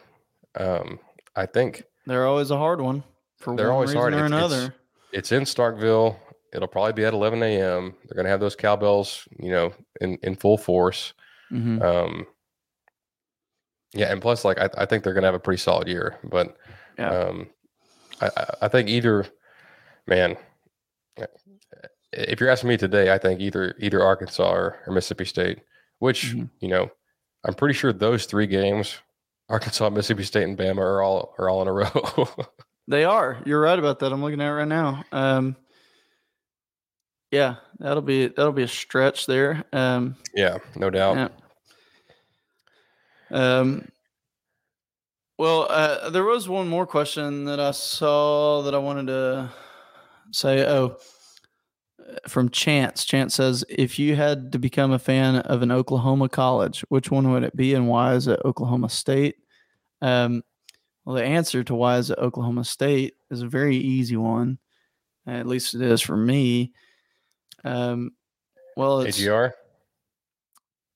Um, I think They're always a hard one for They're one always reason hard. or It's- it's- another. it's in Starkville. It'll probably be at 11 a.m. They're going to have those cowbells, you know, in, in full force. Mhm. Um, yeah, and plus, like I, I think they're going to have a pretty solid year. But Yeah. um, I, I- think either, man, if you're asking me today, I think either either Arkansas or, or Mississippi State. Which Mhm. you know, I'm pretty sure those three games, Arkansas, Mississippi State, and Bama are all are all in a row. They are. You're right about that. I'm looking at it right now. Um, yeah, that'll be that'll be a stretch there. Um, yeah, no doubt. yeah. Um. Well, uh, there was one more question that I saw that I wanted to say. Oh, from Chance. Chance says, if you had to become a fan of an Oklahoma college, which one would it be, and why is it Oklahoma State? Um, well, the answer to why is it Oklahoma State is a very easy one. At least it is for me. Um, well, it's AGR.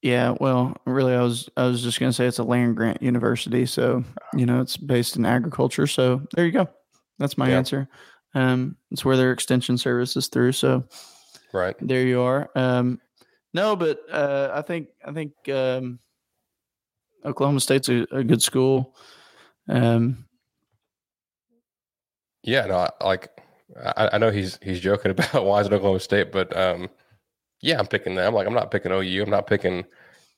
yeah. Well, really, I was I was just gonna say it's a land grant university, so you know it's based in agriculture. So there you go. That's my Yeah. answer. Um, it's where their extension service is through. So Right. there you are. Um, no, but uh, I think I think um, Oklahoma State's a, a good school. Um, Yeah, no, I- like I, I know he's he's joking about why is it Oklahoma State, but um, yeah, I'm picking them. Like I'm not picking OU. I'm not picking,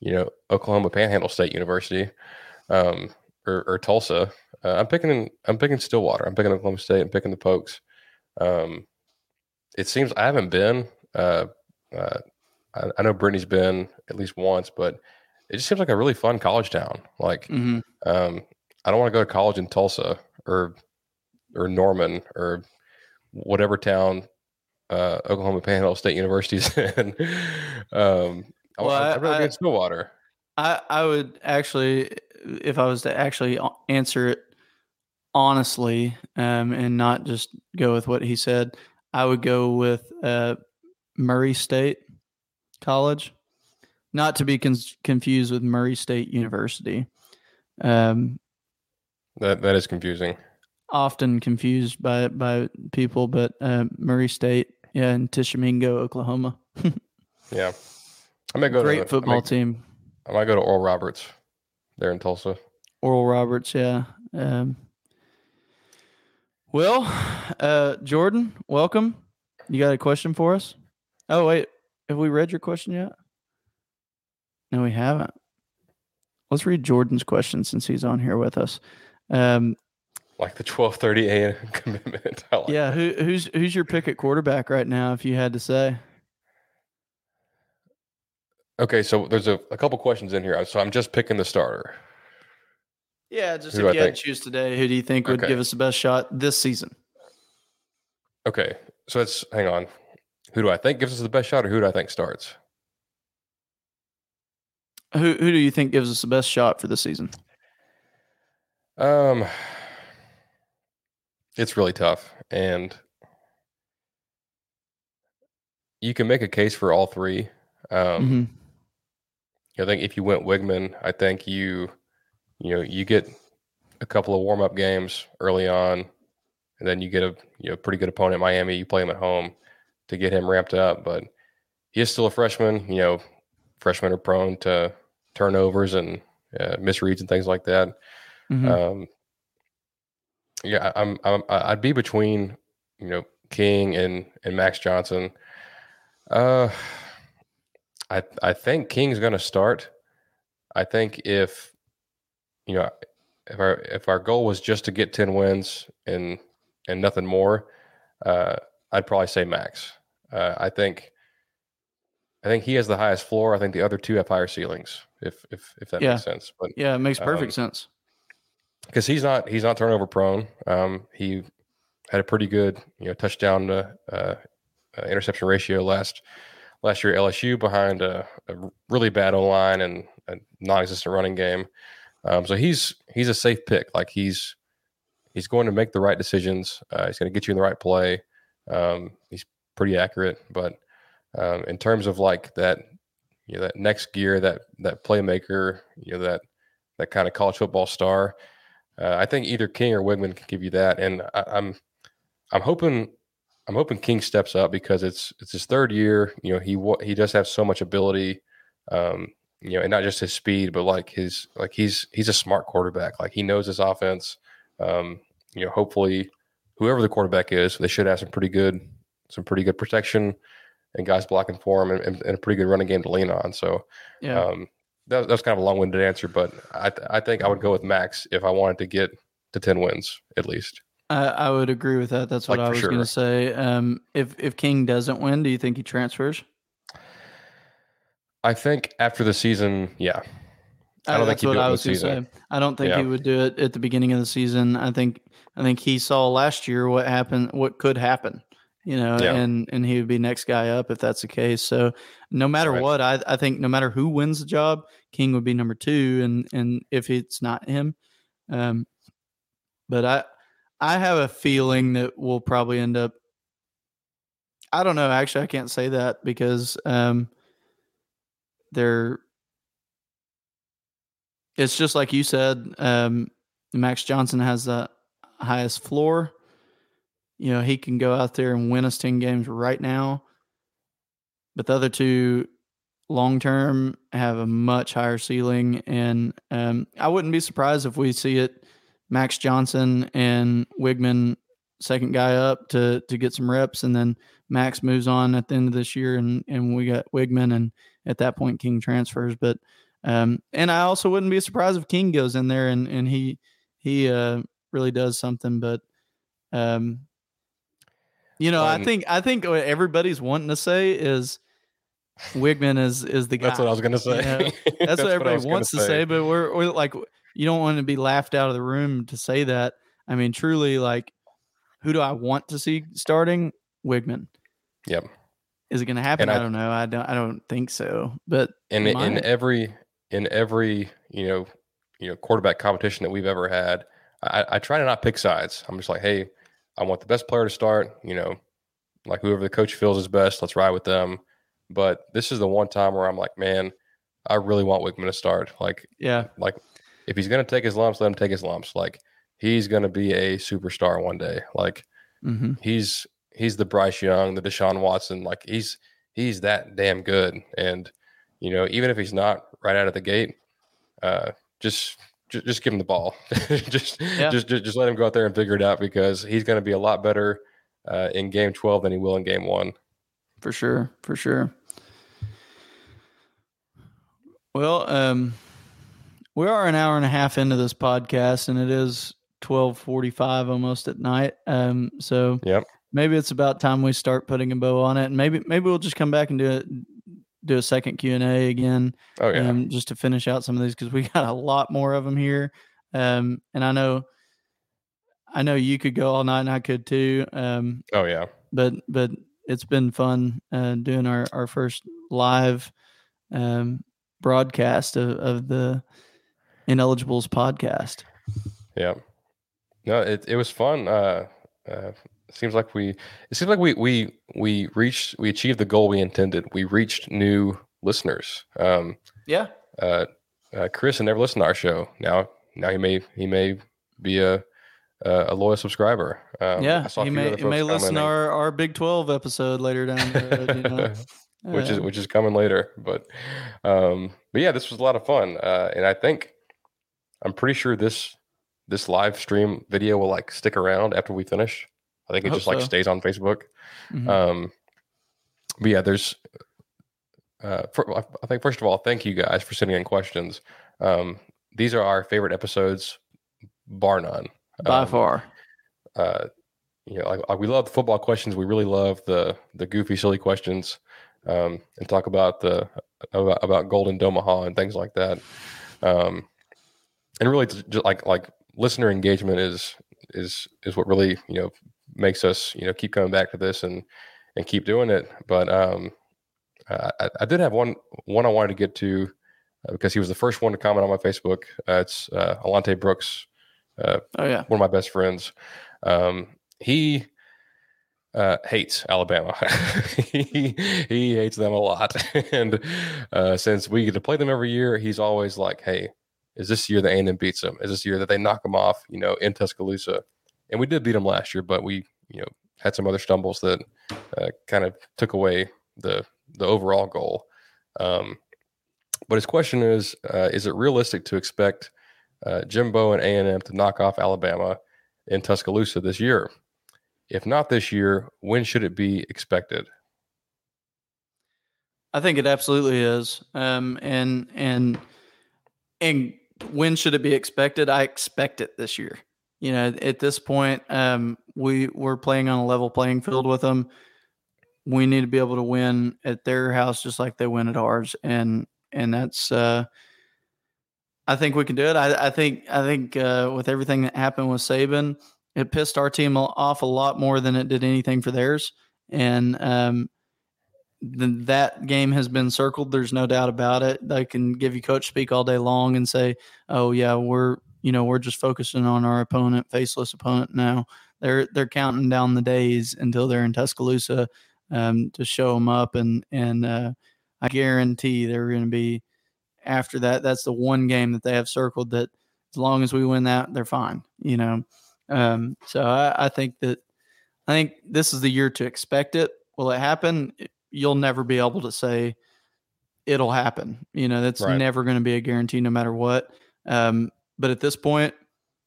you know, Oklahoma Panhandle State University, um, or, or Tulsa. Uh, I'm picking I'm picking Stillwater. I'm picking Oklahoma State. I'm picking the Pokes. Um, it seems I haven't been. Uh, uh, I, I know Brittany's been at least once, but it just seems like a really fun college town. Like mhm. um, I don't want to go to college in Tulsa or or Norman or whatever town uh, Oklahoma Panhandle State University is in. um, I, Well, I'd rather I- go to Stillwater. I I would actually, if I was to actually answer it honestly, um, and not just go with what he said, I would go with uh, Murray State College, not to be con- confused with Murray State University. Um, That that is confusing. Often confused by by people, but uh, Murray State, yeah, in Tishomingo, Oklahoma, Yeah, I might go great to I football might, team. I might go to Oral Roberts there in Tulsa. Oral Roberts, yeah. Um, well, uh, Jordan, welcome. You got a question for us? Oh wait, have we read your question yet? No, we haven't. Let's read Jordan's question since he's on here with us. Um, Like the twelve thirty a.m. commitment. I like yeah, who, who's who's your pick at quarterback right now? If you had to say, Okay, so there's a, a couple questions in here. So I'm just picking the starter. yeah, just Who if I you had think? to choose today, who do you think would Okay. give us the best shot this season? Okay, so let's hang on. Who do I think gives us the best shot, or who do I think starts? Who who do you think gives us the best shot for the season? Um, it's really tough, and you can make a case for all three. Um, Mhm. I think if you went Weigman, I think you, you know, you get a couple of warm up games early on, and then you get a you know pretty good opponent, Miami. You play him at home to get him ramped up, but he is still a freshman. You know, freshmen are prone to turnovers and uh, misreads and things like that. Mhm. Um, yeah, I'm, I'm I'd be between you know King and and Max Johnson. Uh, I I think King's going to start. I think if you know if our if our goal was just to get ten wins and and nothing more, uh, I'd probably say Max. Uh, I think I think he has the highest floor. I think the other two have higher ceilings. If if if that Yeah. makes sense, but yeah, it makes perfect um, sense. Because he's not he's not turnover prone. Um, he had a pretty good you know touchdown to uh, uh, interception ratio last last year at LSU behind a, a really bad O line and a non-existent running game. Um, so he's he's a safe pick. Like he's he's going to make the right decisions. Uh, he's going to get you in the right play. Um, he's pretty accurate, but um, in terms of like that, you know, that next gear, that that playmaker, you know, that that kind of college football star. Uh, I think either King or Weigman can give you that, and I, I'm I'm hoping I'm hoping King steps up because it's it's his third year. You know, he he does have so much ability. Um, you know, and not just his speed, but like his like he's he's a smart quarterback. Like he knows his offense. Um, you know, hopefully, whoever the quarterback is, they should have some pretty good some pretty good protection and guys blocking for him and, and, and a pretty good running game to lean on. So, yeah. Um, that, that's kind of a long winded answer, but I I think I would go with Max if I wanted to get to ten wins at least. I, I would agree with that. That's what like I was sure. going to say. Um, if if King doesn't win, do you think he transfers? I think after the season, yeah. I don't think that's what I was say. I don't think yeah. he would do it at the beginning of the season. I think I think he saw last year what happened, what could happen, you know, yeah. and and he would be next guy up if that's the case. So no matter right. what, I I think no matter who wins the job, King would be number two, and and if it's not him, um, but I I have a feeling that we'll probably end up. I don't know. Actually, I can't say that because um, they're. It's just like you said. Um, Max Johnson has the highest floor. You know, he can go out there and win us 10 games right now. But the other two, long term, have a much higher ceiling. And um, I wouldn't be surprised if we see it Max Johnson and Weigman, second guy up to to get some reps, and then Max moves on at the end of this year, and and we got Weigman. and at that point King transfers. But um, and I also wouldn't be surprised if King goes in there and and he he uh, really does something. But um, you know, um, I think I think what everybody's wanting to say is. Weigman is is the guy. That's what I was gonna say. You know, that's, that's, what everybody what wants to say. say, but we're, we're like you don't want to be laughed out of the room to say that. I mean, truly, like, who do I want to see starting? Weigman. Yep. Is it going to happen? I, I, don't know. I don't. I don't think so. But in in every in every you know you know quarterback competition that we've ever had, I, I try to not pick sides. I'm just like, hey, I want the best player to start. You know, like whoever the coach feels is best, let's ride with them. But this is the one time where I'm like, man, I really want Weigman to start. Like, yeah, like if he's going to take his lumps, let him take his lumps. Like he's going to be a superstar one day. Like mm-hmm. he's he's the Bryce Young, the Deshaun Watson. Like he's he's that damn good. And you know, even if he's not right out of the gate, uh, just just, just give him the ball. just, yeah. just just just let him go out there and figure it out because he's going to be a lot better uh, in game twelve than he will in game one. For sure, for sure. Well, um, we are an hour and a half into this podcast, and it is twelve forty-five almost at night. Um, so yep. maybe it's about time we start putting a bow on it, and maybe maybe we'll just come back and do it, do a second Q and A again. Oh yeah, um, just to finish out some of these because we got a lot more of them here. Um, and I know, I know you could go all night, and I could too. Um, oh yeah, but but it's been fun uh, doing our our first live um, broadcast of, of the Ineligibles podcast. Yeah. No, it it was fun. Uh, uh, seems like we it seems like we we we reached we achieved the goal we intended. We reached new listeners. Um, yeah. Uh, uh, Chris had never listened to our show. Now now he may he may be a a loyal subscriber. Um, yeah, he may he may listen to our, our Big Twelve episode later down the road. You know? which is which is coming later, but um, but yeah, this was a lot of fun, uh, and I think I'm pretty sure this this live stream video will like stick around after we finish. I think it I just like stays on Facebook. Mm-hmm. Um, but yeah, there's. Uh, for, I think first of all, thank you guys for sending in questions. Um, these are our favorite episodes, bar none. By um, far. Uh, you know, like, like, we love the football questions. We really love the the goofy, silly questions, um, and talk about the about, about Golden Domaha and things like that. Um, and really just like like listener engagement is is is what really you know makes us you know keep coming back to this and and keep doing it. But um, I, I did have one one I wanted to get to uh, because he was the first one to comment on my Facebook. Uh, it's uh, Alante Brooks. oh yeah, one of my best friends. Um, he uh, hates Alabama. he he hates them a lot, and uh, since we get to play them every year, he's always like, "Hey, is this year that A&M beats them? Is this year that they knock them off? You know, in Tuscaloosa?" And we did beat them last year, but we you know had some other stumbles that uh, kind of took away the the overall goal. Um, but his question is: uh, Is it realistic to expect uh, Jimbo and A&M to knock off Alabama in Tuscaloosa this year? If not this year, when should it be expected? I think it absolutely is. Um, and and and when should it be expected? I expect it this year. You know, at this point, um, we we're playing on a level playing field with them. We need to be able to win at their house just like they win at ours, and and that's. Uh, I think we can do it. I, I think I think uh, with everything that happened with Saban, it pissed our team off a lot more than it did anything for theirs. And um, the, that game has been circled. There's no doubt about it. They can give you coach speak all day long and say, "Oh yeah, we're you know we're just focusing on our opponent, faceless opponent now." They're they're counting down the days until they're in Tuscaloosa um, to show them up, and and uh, I guarantee they're going to be after that. That's the one game that they have circled that as long as we win that, they're fine. You know. Um, so I, I, think that I think this is the year to expect it. Will it happen? You'll never be able to say it'll happen. You know, that's right. never going to be a guarantee no matter what. Um, but at this point,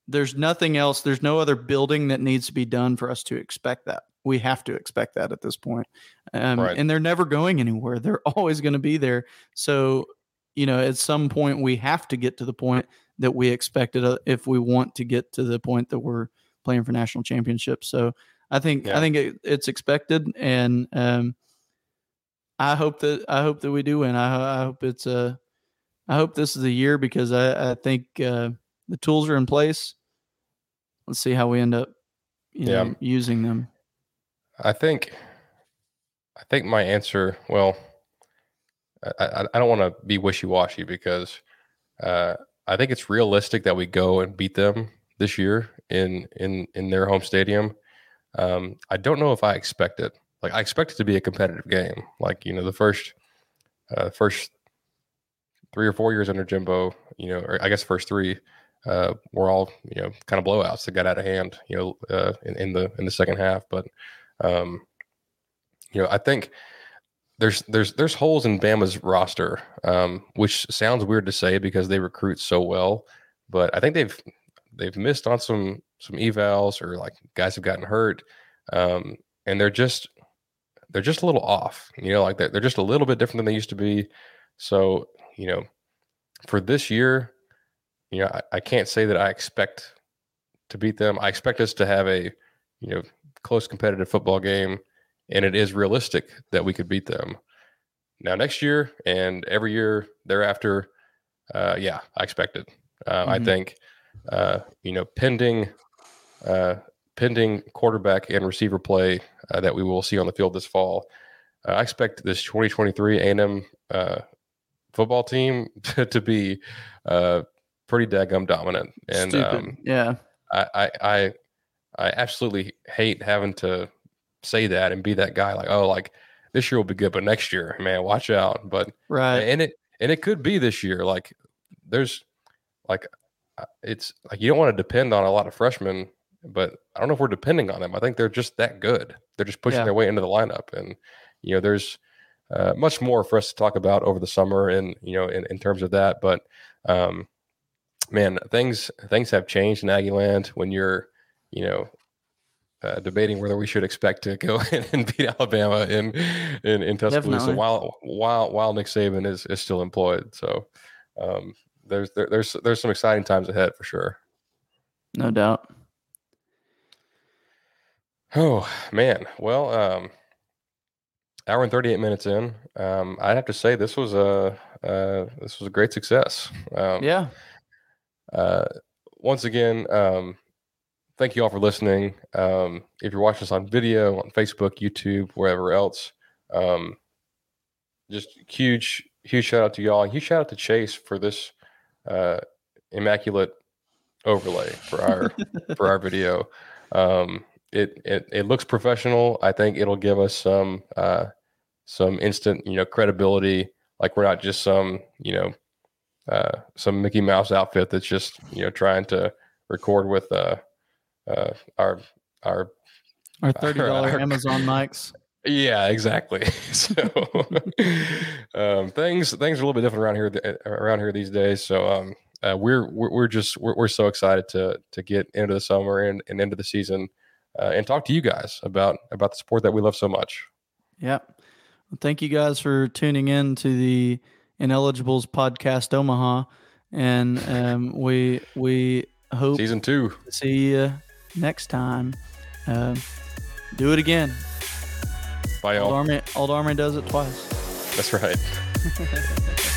there's nothing else. There's no other building that needs to be done for us to expect that. We have to expect that at this point. Um, right. And they're never going anywhere. They're always going to be there. So, you know, at some point, we have to get to the point that we expected uh, if we want to get to the point that we're playing for national championships. So I think yeah. I think it, it's expected, and um, I hope that I hope that we do win. I, I hope it's a I hope this is a year because I, I think uh, the tools are in place. Let's see how we end up, you yeah. know, using them. I think, I think my answer. Well, I, I don't want to be wishy washy because uh, I think it's realistic that we go and beat them this year in in in their home stadium. Um, I don't know if I expect it. Like I expect it to be a competitive game. Like you know the first uh, first three or four years under Jimbo, you know, or I guess first three uh, were all you know kind of blowouts that got out of hand. You know, uh, in, in the in the second half, but um, you know I think there's there's there's holes in Bama's roster, um, which sounds weird to say because they recruit so well, but I think they've they've missed on some some evals or like guys have gotten hurt, um, and they're just they're just a little off. You know, like they're, they're just a little bit different than they used to be. So you know, for this year, you know, I, I can't say that I expect to beat them. I expect us to have a you know close competitive football game and it is realistic that we could beat them. Now, next year and every year thereafter, uh, yeah, I expect it. Uh, mm-hmm. I think, uh, you know, pending, uh, pending quarterback and receiver play uh, that we will see on the field this fall, uh, I expect this 2023 A&M football team to, to be pretty daggum dominant. And um, yeah, I, I, I, I absolutely hate having to say that and be that guy like oh like this year will be good but next year man watch out. But right. and it and it could be this year like there's like uh, it's like you don't want to depend on a lot of freshmen but i don't know if we're depending on them. I think they're just that good. They're just pushing yeah. their way into the lineup. And you know there's uh, much more for us to talk about over the summer and you know in, in terms of that but um man things things have changed in aggie land when you're you know uh, debating whether we should expect to go and beat Alabama in in, in Tuscaloosa while while while Nick Saban is is still employed. So um, there's there, there's there's some exciting times ahead for sure. No doubt. Oh man, well, um, hour and thirty eight minutes in. Um, I'd have to say this was a uh, this was a great success. Um, yeah. Uh, once again, um, thank you all for listening. Um, if you're watching us on video, on Facebook, YouTube, wherever else, um, just huge, huge shout out to y'all. Huge shout out to Chase for this uh, immaculate overlay for our for our video. Um, it, it it looks professional. I think it'll give us some uh, some instant you know credibility. Like we're not just some you know uh, some Mickey Mouse outfit that's just you know trying to record with uh, uh, our our our thirty dollar Amazon mics. Yeah, exactly. so um, things things are a little bit different around here around here these days. So um, uh, we're, we're, we're just we're, we're, so excited to to get into the summer and, and into the season uh, and talk to you guys about about the sport that we love so much. Yep. Thank you guys for tuning in to the Ineligibles podcast Omaha, and um, we we hope season two. See you next time. Uh, do it again. Bye, y'all. Old Army, Old Army does it twice. That's right.